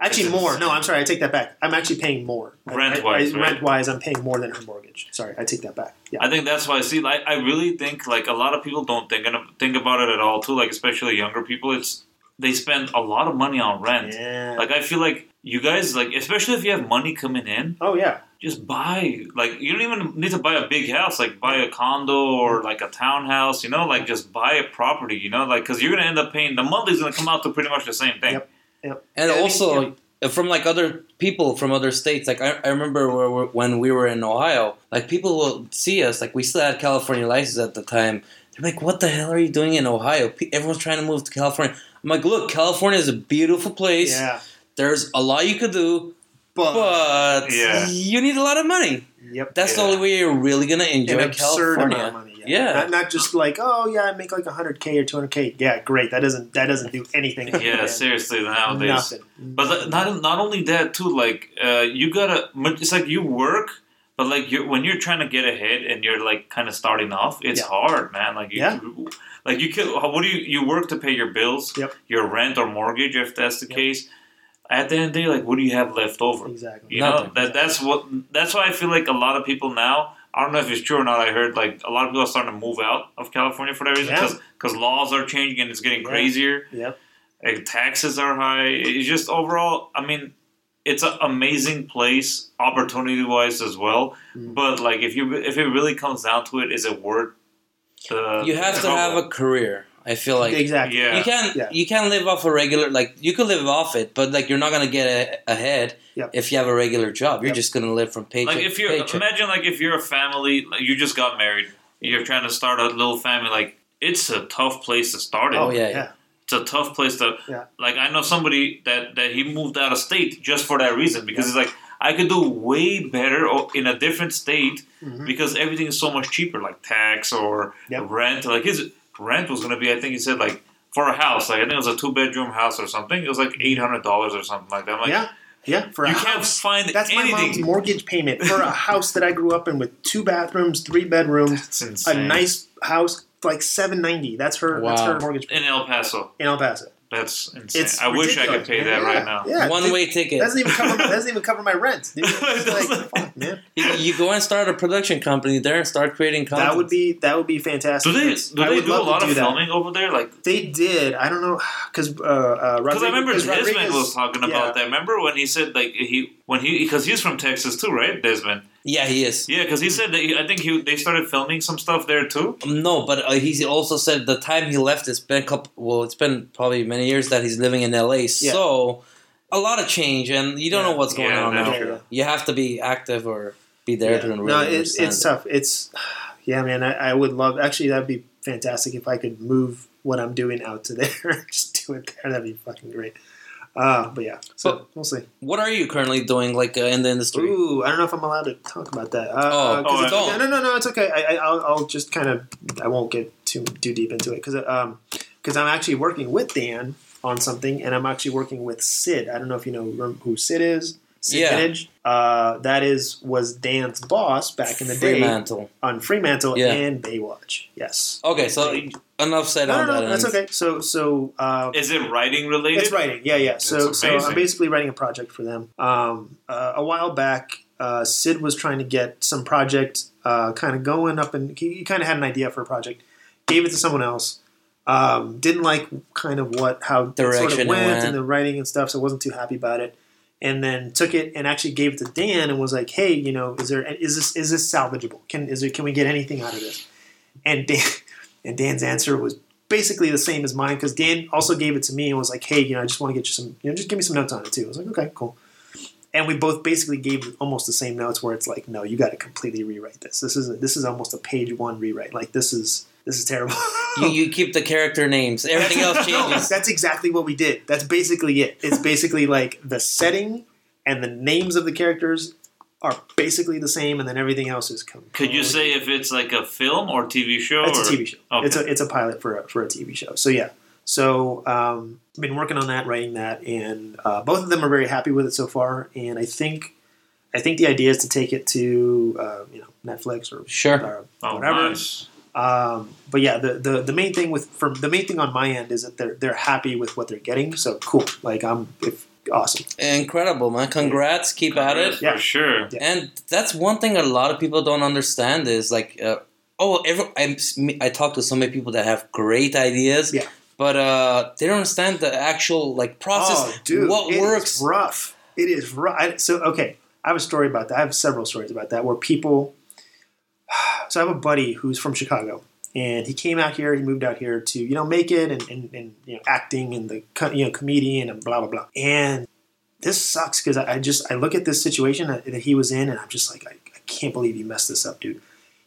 Actually, That's more. No, I'm sorry. I take that back. I'm actually paying more. Rent-wise, I, right? rent wise, I'm paying more than her mortgage. Sorry, I take that back. Yeah. I think that's why. See, like, I really think like a lot of people don't think think about it at all. Too, like especially younger people. It's they spend a lot of money on rent. yeah. Like I feel like you guys like, especially if you have money coming in, oh yeah. just buy. Like you don't even need to buy a big house. Like buy a condo or like a townhouse. You know, like just buy a property. You know, like because you're gonna end up paying the monthly's gonna come out to pretty much the same thing. Yep. Yep. And Yeah, I mean, also uh, from like other people from other states, like I, I remember where, where- when we were in Ohio, like people will see us, like we still had California license at the time. They're like, "What the hell are you doing in Ohio? Everyone's trying to move to California." I'm like, "Look, California is a beautiful place. Yeah. There's a lot you could do, But, but Yeah. you need a lot of money. yep. That's the only way you're really gonna enjoy An absurd amount California." of money. yet. Yeah. not, not just like oh yeah, I make like 100k or 200k. Yeah, great. That doesn't that doesn't do anything. Yeah, man. seriously, nowadays. nothing. But not not only that too, like uh, you gotta. It's like you work, but like you when you're trying to get ahead and you're like kind of starting off, it's Yeah. hard, man. Like you, Yeah. like you can. What do you you work to pay your bills, Yep. your rent or mortgage, if that's the Yep. case. At the end of the day, like what do you have left over? exactly. You know that that's what that's why I feel like a lot of people now. I don't know if it's true or not. I heard like a lot of people are starting to move out of California for that reason Yeah. because laws are changing and it's getting crazier Yeah. like, taxes are high. It's just overall, I mean, it's an amazing place, opportunity wise as well. Mm. But like, if you if it really comes down to it, is it worth? The You have to have a career. I feel like exactly. Yeah. you can't Yeah. you can't live off a regular like you could live off it, but like you're not gonna get a, ahead Yep. if you have a regular job. You're Yep. just gonna live from paycheck like if you're imagine like if you're a family, like, you just got married, you're trying to start a little family. Like it's a tough place to start it. Oh, yeah, yeah. It's a tough place to. Yeah. Like I know somebody that that he moved out of state just for that reason because he's like. I could do way better in a different state Mhm. because everything is so much cheaper, like tax or Yep. rent. Like his rent was going to be, I think he said, like for a house, like I think it was a two bedroom house or something. It was like eight hundred dollars or something like that. I'm like, yeah. Yeah. For a you can't house. find That's my mom's mortgage payment for a house that I grew up in with two bathrooms, three bedrooms, It's a nice house, like seven ninety. That's her. That's Wow. her mortgage in El Paso. in El Paso. That's insane. It's I wish I could pay man. that right now. Yeah, One it way ticket. doesn't even cover. doesn't even cover my rent. Dude. It's like, fuck, man. You, you go and start a production company there and start creating content. That would be that would be fantastic. Do they do I they would do a love to lot of that. filming over there? Like They did. I don't know because uh, uh, I remember Rodriguez- Desmond was talking about yeah. that. Remember when he said like he when he because he's from Texas too, right? Desmond. Yeah, he is. Yeah, because he said that he, I think he they started filming some stuff there too. No, but uh, he also said the time he left, it's been a couple. Well, it's been probably many years that he's living in LA. So a lot of change, and you don't Yeah. know what's going Yeah, on that's now. true. You have to be active or be there Yeah. to really no, it's understand it's it. tough. It's yeah, man. I, I would love. Actually, that'd be fantastic if I could move what I'm doing out to there. Just do it there. That'd be fucking great. Uh, but yeah, so But- we'll see. What are you currently doing, like uh, in the industry? Ooh, I don't know if I'm allowed to talk about that. Uh, Oh, 'cause oh, don't. no, no, no, it's okay. I, I, I'll, I'll just kind of, I won't get too too deep into it because um, because I'm actually working with Dan on something, and I'm actually working with Sid. I don't know if you know who Sid is. Sid Yeah. Vintage. Uh, that is was Dan's boss back in the day on Fremantle Yeah. and Baywatch. Yes. Okay, so enough said No, on no, that. no, that's okay. So, so uh, Is it writing related? it's writing. Yeah, yeah. So, so I'm basically writing a project for them. Um, uh, a while back, uh, Sid was trying to get some project uh, kind of going up, and he, he kind of had an idea for a project. Gave it to someone else. Um, didn't like kind of what how it sort Direction of it went, went. and the writing and stuff. So wasn't too happy about it. And then took it and actually gave it to Dan and was like, "Hey, you know, is there is this is this salvageable? Can is there can we get anything out of this?" And Dan and Dan's answer was basically the same as mine because Dan also gave it to me and was like, "Hey, you know, I just want to get you some, you know, just give me some notes on it too." I was like, "Okay, cool." And we both basically gave almost the same notes where it's like, "No, you got to completely rewrite this. This is this is almost a page one rewrite. Like this is this is terrible." You, you keep the character names. Everything else changes. that's exactly what we did. That's basically it. It's basically like the setting and the names of the characters are basically the same, and then everything else is. Could you say if it's like a film or TV show? It's a? TV show. Okay. It's a it's a pilot for a, for a TV show. So yeah. So um, I've been working on that, writing that, and uh, both of them are very happy with it so far. And I think I think the idea is to take it to uh, you know Netflix or, Sure. or Oh, whatever. nice. Um, but yeah, the, the the main thing with from the main thing on my end is that they're they're happy with what they're getting. So cool. Like I'm if awesome. Incredible, man. Congrats. Keep at it. Yeah. For sure. Yeah. And that's one thing a lot of people don't understand is like, uh, oh, every, I, I talk to so many people that have great ideas, Yeah. but uh, they don't understand the actual like process. Oh, dude, what it is works? rough. It is rough. I, so okay, I have a story about that. I have several stories about that where people. So I have a buddy who's from Chicago, and he came out here. He moved out here to you know make it and, and, and you know acting and the you know comedian and blah blah blah. And this sucks because I, I just I look at this situation that, that he was in, and I'm just like I, I can't believe you messed this up, dude.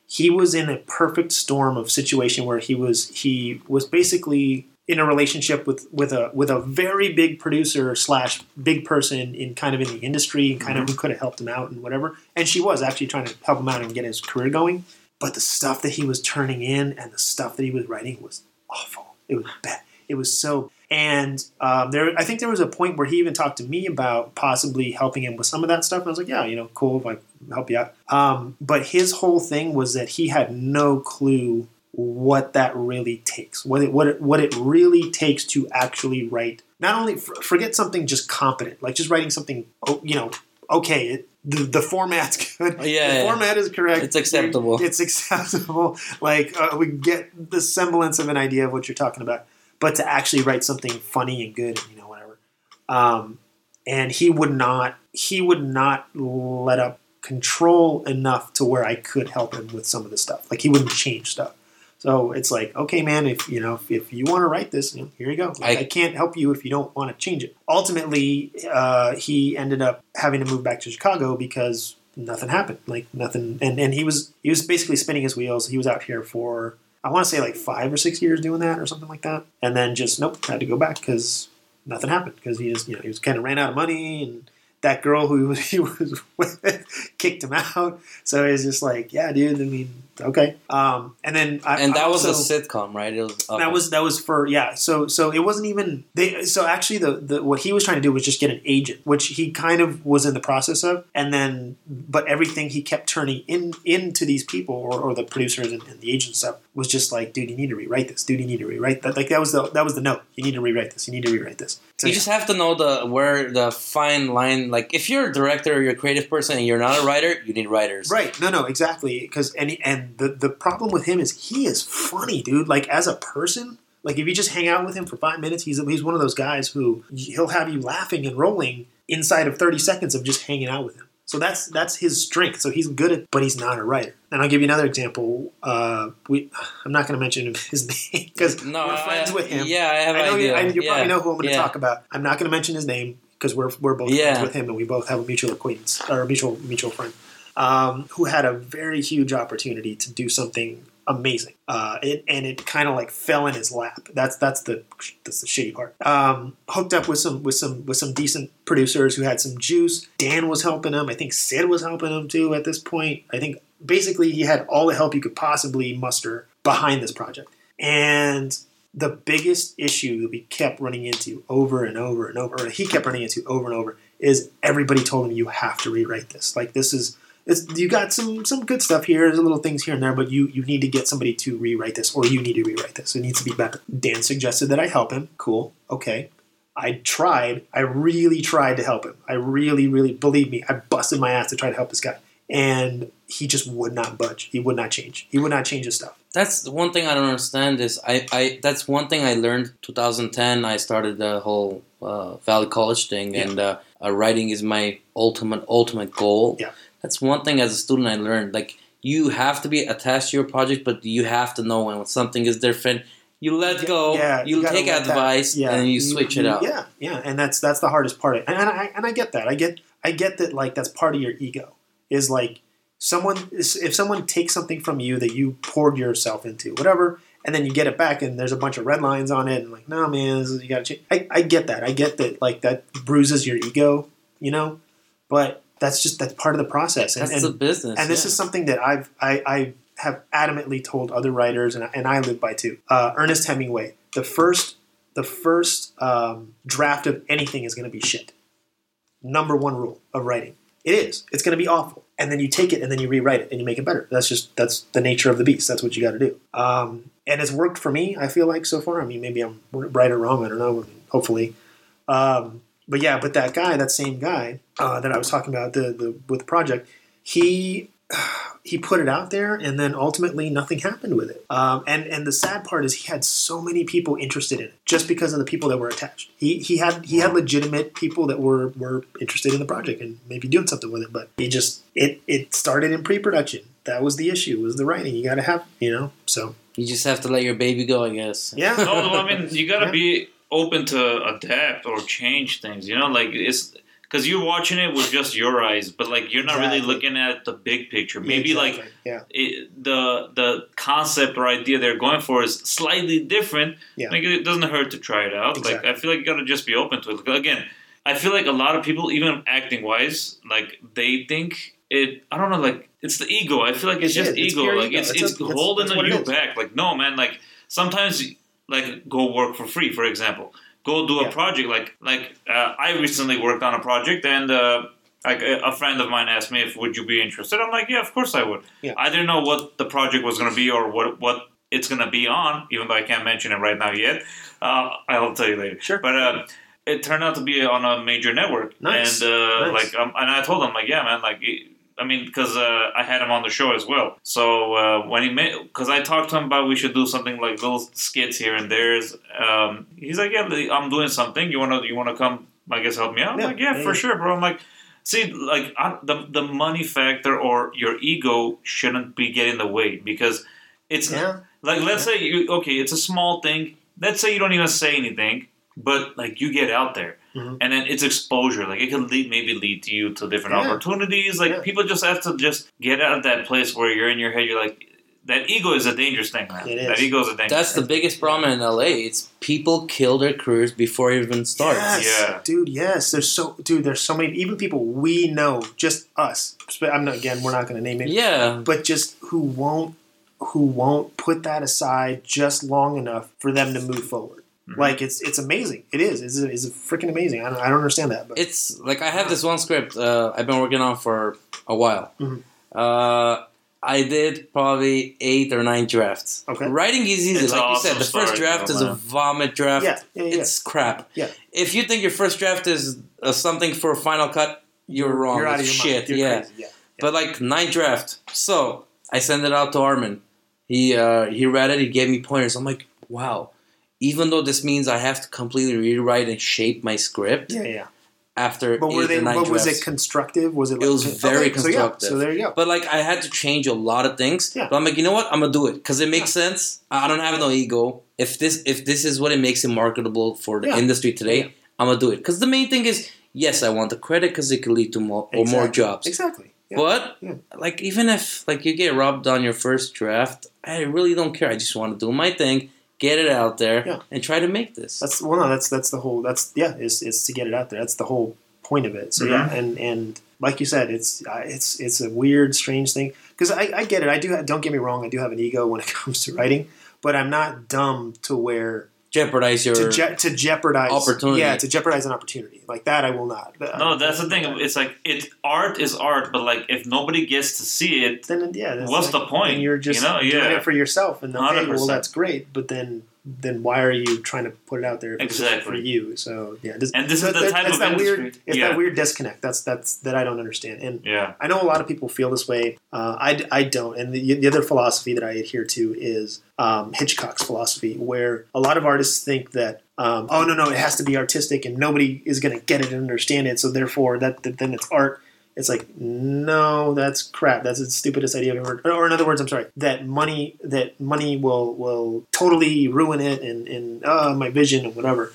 He was in a perfect storm of situation where he was he was basically in a relationship with with a with a very big producer slash big person in kind of in the industry and kind of mm-hmm. who could have helped him out and whatever. And she was actually trying to help him out and get his career going. But the stuff that he was turning in and the stuff that he was writing was awful. It was bad. It was so. And um, there, I think there was a point where he even talked to me about possibly helping him with some of that stuff. And I was like, yeah, you know, cool, if I help you out. Um, but his whole thing was that he had no clue what that really takes, what it what it, what it really takes to actually write. Not only forget something just competent, like just writing something, oh, you know, okay, it, the, the format's good. Oh, Yeah, the yeah. format is correct. It's acceptable. It's acceptable. Like uh, we get the semblance of an idea of what you're talking about, but to actually write something funny and good, and you know whatever. Um, and he would not. He would not let up control enough to where I could help him with some of the stuff. Like he wouldn't change stuff. So it's like, okay, man, if you know, if, if you want to write this, you know, here you go. Like, I, I- can't help you if you don't want to change it. Ultimately, uh, he ended up having to move back to Chicago because nothing happened. Like nothing, and, and he was he was basically spinning his wheels. He was out here for I want to say like five or six years doing that or something like that, and then just nope, had to go back because nothing happened because he just you know he was kind of ran out of money and that girl who he was with kicked him out. So it's just like, yeah, dude. I mean, okay. Um, and then I, and that I was also, a sitcom, right? It was that was that was for yeah. So so it wasn't even they. So actually, the, the what he was trying to do was just get an agent, which he kind of was in the process of, and then but everything he kept turning in into these people or, or the producers and, and the agent stuff was just like, dude, you need to rewrite this. Dude, you need to rewrite that. Like that was the that was the note. You need to rewrite this. You need to rewrite this. So, you just have to know the where the fine line. Like if you're a director or you're a creative person and you're not a writer, you need writers. Right. No, no, exactly. Because and and the the problem with him is he is funny, dude. Like as a person, like if you just hang out with him for five minutes, he's he's one of those guys who he'll have you laughing and rolling inside of thity seconds of just hanging out with him. So that's that's his strength. So he's good at, but he's not a writer. And I'll give you another example. Uh, we, I'm not going to mention his name because No, we're friends I, with him. Yeah, I have I know idea. you, I, you yeah. probably know who I'm going to yeah. talk about. I'm not going to mention his name because we're we're both Yeah. friends with him and we both have a mutual acquaintance or a mutual mutual friend um, who had a very huge opportunity to do something amazing. Uh, it, and it kind of like fell in his lap. That's that's the that's the shitty part. Um, hooked up with some with some with some decent producers who had some juice. Dan was helping him. I think Sid was helping him too. At this point, I think basically he had all the help you could possibly muster behind this project. And the biggest issue that we kept running into over and over and over, he kept running into over and over, is everybody told him you have to rewrite this. Like this is it's, you got some some good stuff here, there's little things here and there, but you you need to get somebody to rewrite this, or you need to rewrite this. It needs to be better. Dan suggested that I help him. Cool, okay. I tried. I really tried to help him. I really, really believe me. I busted my ass to try to help this guy, and he just would not budge. He would not change. He would not change his stuff. That's the one thing I don't understand is I, I that's one thing I learned 2010 I started the whole uh, Valley College thing Yeah. and uh, uh, writing is my ultimate ultimate goal. Yeah. That's one thing as a student I learned like you have to be attached to your project but you have to know when something is different you let go Yeah, you gotta take that- advice yeah, and you switch it out. Yeah, yeah, and that's that's the hardest part. And, and I and I get that. I get I get that. Like that's part of your ego is like someone if someone takes something from you that you poured yourself into, whatever, and then you get it back and there's a bunch of red lines on it, and like, no man, is, you got to change. I, I get that. I get that. Like that bruises your ego, you know, but that's just that's part of the process. And, That's and, the business. and this yeah. is something that I've I, I have adamantly told other writers, and, I- and I live by too. Uh, Ernest Hemingway, the first the first um, draft of anything is going to be shit. Number one rule of writing, it is. It's going to be awful, and then you take it and then you rewrite it and you make it better. That's just that's the nature of the beast. That's what you got to do. Um, and it's worked for me. I feel like so far. I mean, maybe I'm right or wrong. I don't know. Hopefully. Um, but yeah, but that guy, that same guy uh, that I was talking about the, the with the project, he he put it out there, and then ultimately nothing happened with it. Um, and and the sad part is he had so many people interested in it just because of the people that were attached. He he had he had legitimate people that were were interested in the project and maybe doing something with it, but he just it it started in pre-production. That was the issue. Was the writing? You got to have you know so. you just have to let your baby go, I guess. Yeah. no, no, I mean you gotta Yeah. be open to adapt or change things. You know, like it's because you're watching it with just your eyes, but like you're not really looking at the big picture. Maybe like yeah. it, the the concept or idea they're going for is slightly different. Yeah. Like it doesn't hurt to try it out. Exactly. Like I feel like you gotta just be open to it. Like, again, I feel like a lot of people, even acting wise, like they think it. I don't know, like it's the ego. I feel like it's It just is. It's ego. pure like ego. it's It's it's, a- it's- holding that's it you back. Like no, man. Like sometimes, like go work for free. For example, go do a Yeah. project. Like like uh, I recently worked on a project and. Uh, like a, a friend of mine asked me if would you be interested. I'm like, yeah, of course I would. Yeah. I didn't know what the project was going to be or what what it's going to be on, even though I can't mention it right now yet. Uh, I'll tell you later. Sure. But uh, it turned out to be on a major network. Nice. And uh, Nice. like, um, and I told him like, yeah, man, like. it- I mean, because uh, I had him on the show as well. So uh, when he made, because I talked to him about we should do something like little skits here and there's. Um, he's like, yeah, I'm doing something. You wanna, you wanna come? I guess help me out. I'm Yeah, like, yeah, yeah, for sure, bro. I'm like, see, like I, the the money factor or your ego shouldn't be getting in the way because it's Yeah. like let's say you okay, it's a small thing. Let's say you don't even say anything, but like you get out there, Mhm. and then it's exposure. Like it can lead maybe lead to you to different Yeah. opportunities. Like Yeah. people just have to just get out of that place where you're in your head. You're like that ego is a dangerous thing, man. It is. That ego is a dangerous. That's the biggest problem in LA. It's people kill their careers before it even starts. Yes, Yeah. dude. Yes, there's so, dude. There's so many, even people we know, just us. But I'm not. Again, we're not going to name it. Yeah. But just who won't, who won't put that aside just long enough for them to move forward. Mhm. Like it's it's amazing. It is. It's, it's freaking amazing. I don't, I don't understand that. But It's like I have this one script uh, I've been working on for a while. Mhm. Uh, I did probably eight or nine drafts. Okay. Writing is easy. It's like you said, the first draft though, is a vomit draft. yeah, yeah, yeah. It's crap. Yeah. If you think your first draft is uh, something for a final cut, you're wrong. You're out of your shit. mind. You're yeah. crazy. Yeah. But like nine draft. So I send it out to Armin. He uh, he read it. He gave me pointers. I'm like, wow. Even though this means I have to completely rewrite and shape my script Yeah, yeah. after But were they? But was it constructive? Was it? It was very okay, so yeah, constructive. So, there you go. But like I had to change a lot of things. Yeah. But I'm like, you know what? I'm gonna do it because it makes sense. I don't have no ego. If this if this is what it makes it marketable for the Yeah. industry today, Yeah. I'm gonna do it. Because the main thing is, yes, I want the credit because it could lead to more or more jobs. Exactly. Yeah. But Yeah. like even if like you get robbed on your first draft, I really don't care. I just want to do my thing, get it out there, Yeah. and try to make this. That's well, no, that's that's the whole. That's yeah, is is to get it out there. That's the whole point of it. So yeah, mm-hmm. and and like you said, it's it's it's a weird, strange thing because I, I get it. I do. Don't get me wrong. I do have an ego when it comes to writing, but I'm not dumb to where Jeopardize your to je- to jeopardize Opportunity. Yeah, to jeopardize an opportunity like that. I will not. Uh, no, that's the thing. It's like it art is art, but like if nobody gets to see it, Then yeah, that's What's the point? You're just You know, doing yeah. it for yourself, and okay, well 100%. that's great. But then then why are you trying to put it out there if it's just Exactly. for you? So yeah, this, And this is that- the that- type of that industry- weird. It's yeah. that weird disconnect. That's that's that I don't understand. And yeah, I know a lot of people feel this way. Uh, I, I don't. And the, the other philosophy that I adhere to is um, Hitchcock's philosophy, where a lot of artists think that, um, oh, no, no, it has to be artistic and nobody is going to get it and understand it. So therefore, that, that then it's art. It's like, no, that's crap. That's the stupidest idea I've ever heard. Or in other words, I'm sorry, that money that money will will totally ruin it and, and uh, my vision and whatever.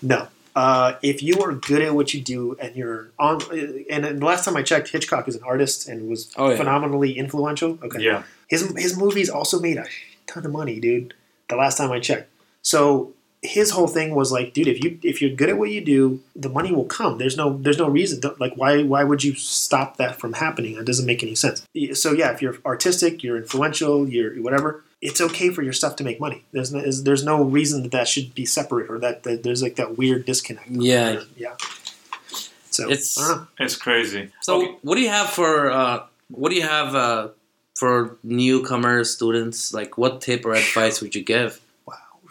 No. Uh, if you are good at what you do and you're on, and the last time I checked, Hitchcock is an artist and was Oh, yeah. phenomenally influential. Okay, yeah. his his movies also made a ton of money, dude. The last time I checked, so his whole thing was like, dude, if you if you're good at what you do, the money will come. There's no there's no reason. Don't- Like why why would you stop that from happening? That doesn't make any sense. So yeah, if you're artistic, you're influential, you're whatever. It's okay for your stuff to make money. There's no, is- there's no reason that that should be separate or that, that there's like that weird disconnect. Yeah. yeah. So It's- I don't know. It's crazy. So, Okay. what do you have for uh, what do you have uh, for newcomers, students? Like, what tip or advice would you give Wow.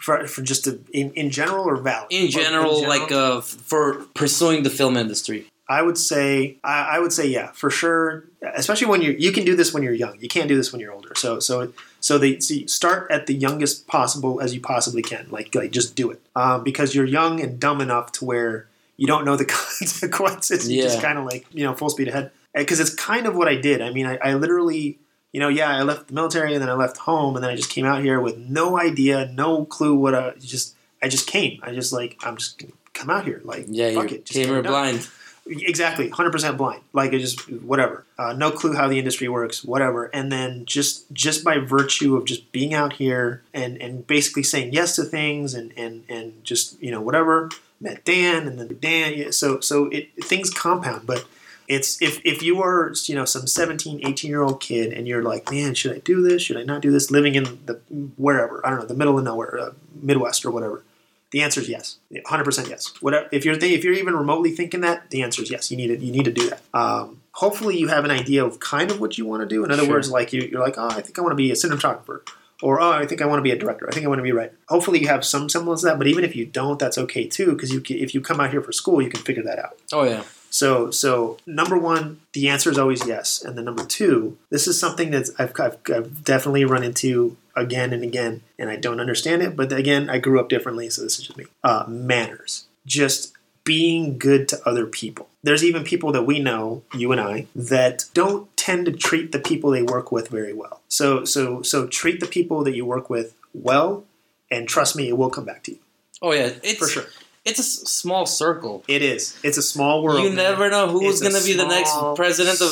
For, for just a, in, in general or Valley? in general, like uh, for pursuing the film industry? I would say I, I would say yeah for sure. Especially when you you can do this when you're young. You can't do this when you're older. So so so they so start at the youngest possible as you possibly can. Like like just do it um, because you're young and dumb enough to where you don't know the consequences. You just kind of like you know full speed ahead. Because it's kind of what I did. I mean I, I literally. You know, yeah, I left the military and then I left home and then I just came out here with no idea, no clue what I just I just came. I just like I'm just gonna come out here like Yeah, fuck it, just came here blind. Exactly, hundred percent blind. Like it just whatever, uh, no clue how the industry works, whatever. And then just just by virtue of just being out here and and basically saying yes to things and and and just you know whatever met Dan and then Dan. yeah, So so it things compound, but It's if if you are you know some 17, 18 year old kid and you're like, man, should I do this? Should I not do this? Living in the wherever I don't know the middle of nowhere, uh, Midwest or whatever. The answer is yes, hundred percent yes. Whatever if you're th- if you're even remotely thinking that, the answer is yes. You need to you need to do that. Um, hopefully, you have an idea of kind of what you want to do. In other Sure. words, like you, you're like, oh, I think I want to be a cinematographer, or oh, I think I want to be a director. I think I want to be a writer. Hopefully, you have some semblance of that. But even if you don't, that's okay too, because you can, if you come out here for school, you can figure that out. Oh yeah. So, so number one, the answer is always yes, and then number two, this is something that I've, I've, I've definitely run into again and again, and I don't understand it. But again, I grew up differently, so this is just me. Uh, manners, just being good to other people. There's even people that we know, you and I, that don't tend to treat the people they work with very well. So, so, so treat the people that you work with well, and trust me, it will come back to you Oh yeah. It's for sure. It's a small circle. It is. It's a small world. you man. never know who's going to be the next president of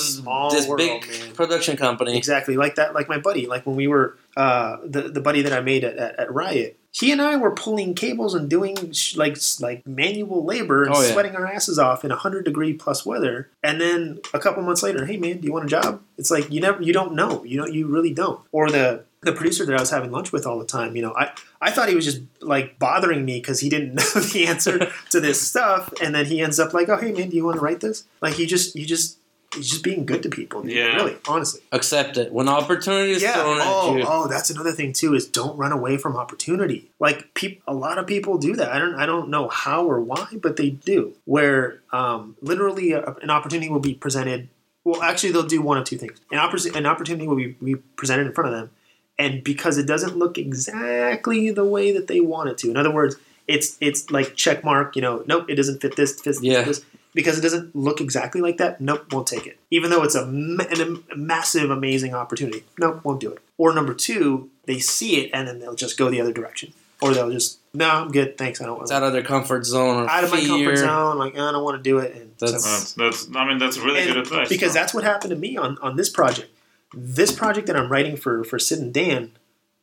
this world, big man. production company. Exactly like that. Like my buddy. Like when we were uh, the the buddy that I made at, at, at Riot. He and I were pulling cables and doing sh- like like manual labor and Oh, yeah. sweating our asses off in hundred degree plus weather. And then a couple months later, hey man, do you want a job? It's like you never you don't know. You don't you really don't. Or the the producer that I was having lunch with all the time. You know, I I thought he was just like bothering me because he didn't know the answer to this stuff, and then he ends up like, oh hey man, do you want to write this? Like you just you just. He's just being good to people. dude. Yeah. Really, honestly Accept it. When opportunity is thrown oh, at you. oh, that's another thing too. Is don't run away from opportunity. Like peop, a lot of people do that. I don't, I don't know how or why, but they do. Where um, literally a, an opportunity will be presented. Well, actually, they'll do one of two things. An, oppor- an opportunity will be, be presented in front of them, and because it doesn't look exactly the way that they want it to. In other words, it's it's like check mark. You know, nope, it doesn't fit this. Fits Yeah. this. Because it doesn't look exactly like that, nope, won't take it. Even though it's a, ma- an, a massive, amazing opportunity, nope, won't do it. Or number two, they see it and then they'll just go the other direction, or they'll just no, I'm good, thanks, I don't want It's to. out of their comfort zone. Or Out of my comfort zone, like I don't want to do it. And That's- so- That's, that's. I mean, that's really and good advice. because that's what happened to me on on this project. This project that I'm writing for for Sid and Dan,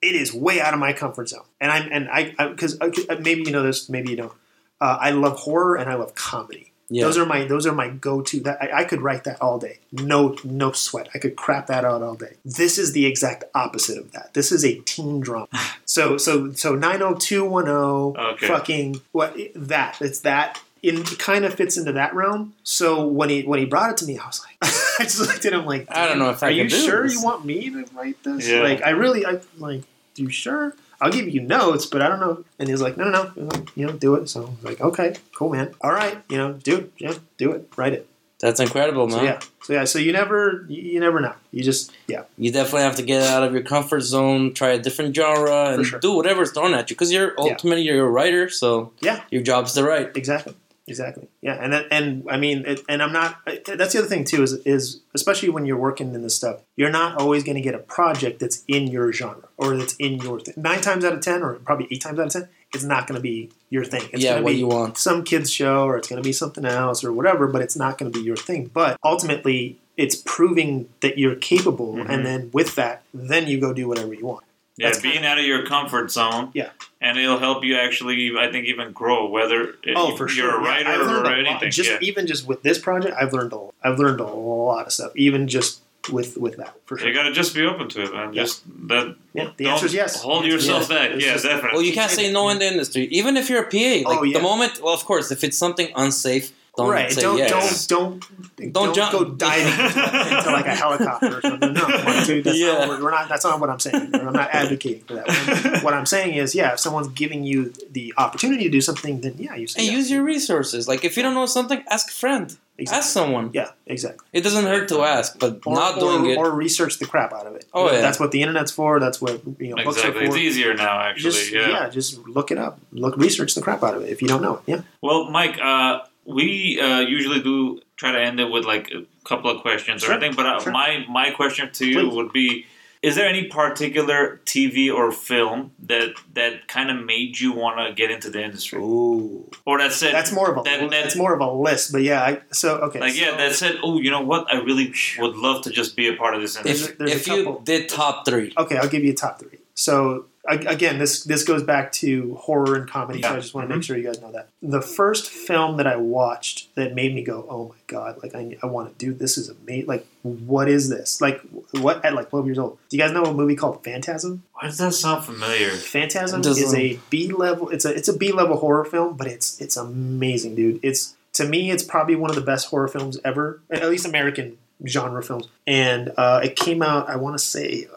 it is way out of my comfort zone, and I'm and I because maybe you know this, maybe you don't. Uh, I love horror and I love comedy. Yeah. Those are my those are my go to. That I, I could write that all day. No no sweat. I could crap that out all day. This is the exact opposite of that. This is a teen drama. So so so nine hundred two one zero. Fucking what that? It's that. In, it kind of fits into that realm. So when he when he brought it to me, I was like, I just looked at him like, I don't know if I are can you do sure this. you want me to write this? Yeah. Like I really I like. You sure? I'll give you notes, but I don't know. And he was like, no, no, no, you know, do it. So I was like, okay, cool, man. All right, you know, do it. Yeah, do it. Write it. That's incredible, man. So yeah, so yeah, so you never, you, you never know. You just, yeah, You definitely have to get out of your comfort zone, try a different genre, and sure. do whatever's thrown at you. Because you're Yeah. ultimately you're a writer, so Yeah. your job's to write. exactly, exactly. Yeah, and that, and I mean, it, and I'm not. That's the other thing too is is especially when you're working in this stuff, you're not always going to get a project that's in your genre or that's in your thing. Nine times out of ten, or probably eight times out of ten, it's not going to be your thing. It's yeah, gonna what be, you want. some kids show or it's going to be something else or whatever but it's not going to be your thing but ultimately it's proving that you're capable Mhm. and then with that then you go do whatever you want yeah, that's being out of your comfort zone. Yeah. and it'll help you actually, I think, even grow. Whether oh for you're sure a writer I've learned or a anything. just yeah. even just with this project i've learned a i've learned a lot of stuff even just with with that for sure You gotta just be open to it, man. Yeah. Just that. yeah the answer is yes Hold The answer is yourself yes. back. It's Yeah, just- definitely. Well, you can't say no in the industry, even if you're a PA. Oh, like Oh, yeah. the moment, well, of course, if it's something unsafe, don't right say don't, yes. don't don't don't jump. go diving into, into like a helicopter or something no come on, dude, that's Yeah. not what, we're not that's not what i'm saying i'm not advocating for that What I'm- saying is yeah if someone's giving you the opportunity to do something then yeah you say and yes. use your resources. Like if you don't know something, ask a friend, Exactly. ask someone. Yeah, exactly. It doesn't hurt to ask, but Or, not or, doing it. or research the crap out of it. Oh, yeah. that's what the internet's for. That's what you know books exactly. are It's for. easier now, actually. Just yeah. just look it up. Look, research the crap out of it if you don't know it. Yeah. Well, Mike, uh, we uh, usually do try to end it with like a couple of questions or Sure, anything. But uh, sure. my my question to you Please. would be: Is there any particular TV or film that that kind of made you want to get into the industry, Ooh, or that said that's more of a that, that, that's more of a list. But yeah, I, so okay. like yeah so that said, oh, you know what? I really would love to just be a part of this industry. If there's a if you did top three, okay, I'll give you a top three. So a- again, this this goes back to horror and comedy, so I just want to Mhm. make sure you guys know that. The first film that I watched that made me go, "Oh my god!" Like I, I want to do this is amazing. Like what is this? Like what? At like twelve years old, do you guys know a movie called Phantasm? Why does that sound familiar? Phantasm Doesn't- is a B level. It's a it's a B level horror film, but it's it's amazing, dude. It's to me, it's probably one of the best horror films ever, at least American genre films. And uh, it came out. I want to say,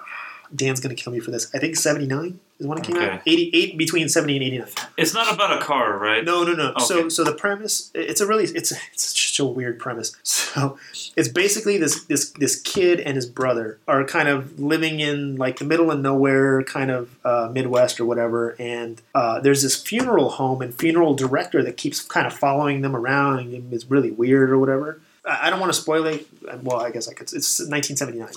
Dan's gonna kill me for this. I think seventy nine is when it came out. Eighty eight between seventy and eighty nine. It's not about a car, right? No, no, no. So, Okay. so the premise, it's a really, it's it's such a weird premise. So, it's basically this this this kid and his brother are kind of living in like the middle of nowhere, kind of uh, Midwest or whatever. And uh, there's this funeral home and funeral director that keeps kind of following them around and is really weird or whatever. I I don't want to spoil it. Well, I guess I could. It's 1979.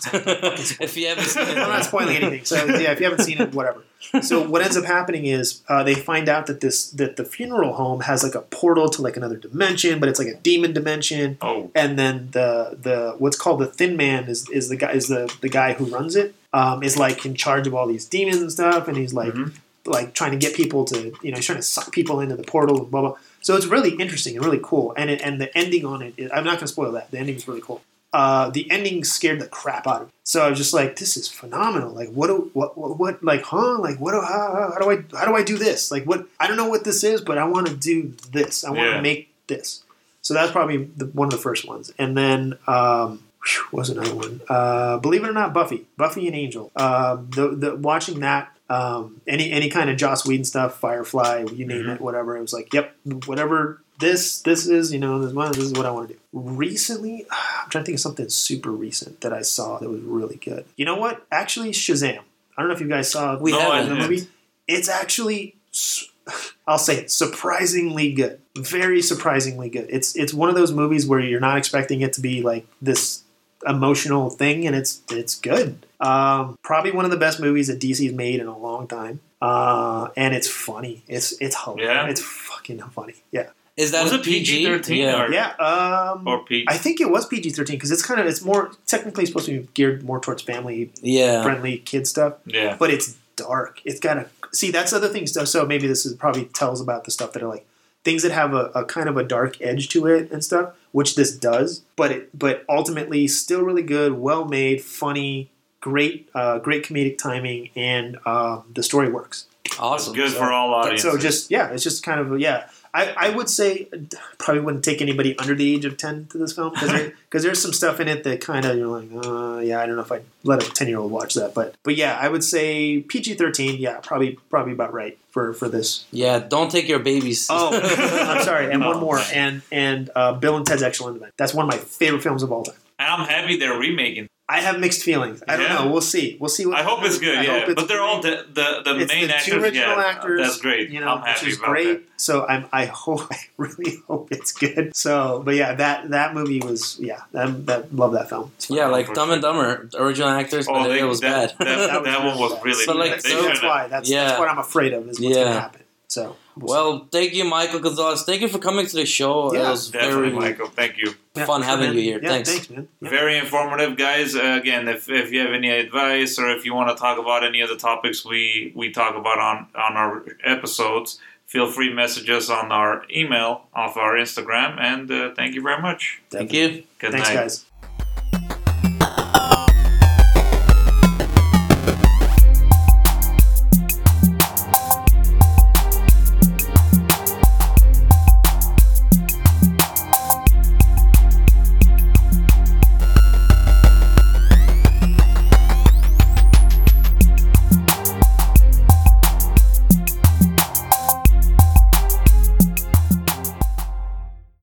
so if you haven't seen it, I'm not spoiling anything. So yeah, if you haven't seen it, whatever. So what ends up happening is uh, they find out that this that the funeral home has like a portal to like another dimension, but it's like a demon dimension. Oh, And then the the what's called the Thin Man is is the guy is the the guy who runs it. Um, is like in charge of all these demons and stuff, and he's like Mhm. like trying to get people to you know he's trying to suck people into the portal and blah blah. So it's really interesting and really cool. And it, and the ending on it, is, I'm not going to spoil that. The ending is really cool. Uh, the ending scared the crap out of me. So I was just like, "This is phenomenal! Like, what, do, what, what, what, like, huh? Like, what? Do, how, how do I, how do I do this? Like, what? I don't know what this is, but I want to do this. I want to Yeah. make this. So that's probably the, one of the first ones. And then, um, was another one? Uh, believe it or not, Buffy, Buffy and Angel. Um, the, the watching that, um, any any kind of Joss Whedon stuff, Firefly, you name Mhm. it, whatever. It was like, yep, whatever this this is, you know, this, this is what I want to do. Recently, I'm trying to think of something super recent that I saw that was really good. You know what? Actually, Shazam. I don't know if you guys saw We No, haven't. the movie. It's actually, I'll say it, surprisingly good. Very surprisingly good. It's it's one of those movies where you're not expecting it to be like this emotional thing, and it's it's good. Um, probably one of the best movies that DC's made in a long time. Uh, and it's funny. It's it's hilarious. Yeah? It's fucking funny. Yeah. Is that Was a PG? PG-13 Yeah. or- Yeah. Um, or Pete. I think it was PG thirteen because it's kind of it's more technically supposed to be geared more towards family Yeah. friendly kid stuff yeah. but it's dark. It's got a see. That's other things. So, so maybe this is probably tells about the stuff that are like things that have a, a kind of a dark edge to it and stuff, which this does. But it but ultimately still really good, well made, funny, great, uh, great comedic timing, and um, the story works. It's Awesome. good So- for all audiences. So just yeah, it's just kind of yeah. I, I would say probably wouldn't take anybody under the age of ten to this film because there's some stuff in it that kind of you're like uh, yeah I don't know if I'd let a ten year old watch that but but yeah I would say PG thirteen yeah probably probably about right for for this Yeah, don't take your babies. oh I'm sorry and one more and and uh, Bill and Ted's Excellent Adventure that's one of my favorite films of all time and I'm happy they're remaking. I have mixed feelings I don't Yeah. know we'll see we'll see what I hope it's good. I yeah, it's but they're all great. the the, the it's main the actors. two original yeah, actors. That's great. You know, I'm happy which is about great. So I'm, I hope, I really hope it's good. So, but yeah, that that movie was, yeah, that, that love that film. Yeah, like Dumb and Dumber, the original actors, that. but Oh, they, it was that, bad. That, that, That was one was bad. really So, bad. like, so so that's why that's, Yeah. that's what I'm afraid of is what's Yeah. going to happen. So, we'll see. Well, thank you, Michael Gonzalez. Thank you for coming to the show. Yeah, it was Definitely, very Michael. Thank you. Fun sure, having man. you here. Yeah, Thanks. thanks, man. Yeah. Very informative, guys. Uh, again, if, if you have any advice or if you want to talk about any of the topics we, we talk about on, on our episodes, feel free to message us on our email off our Instagram. And uh, thank you very much. Thank you. Good Thanks, night. guys.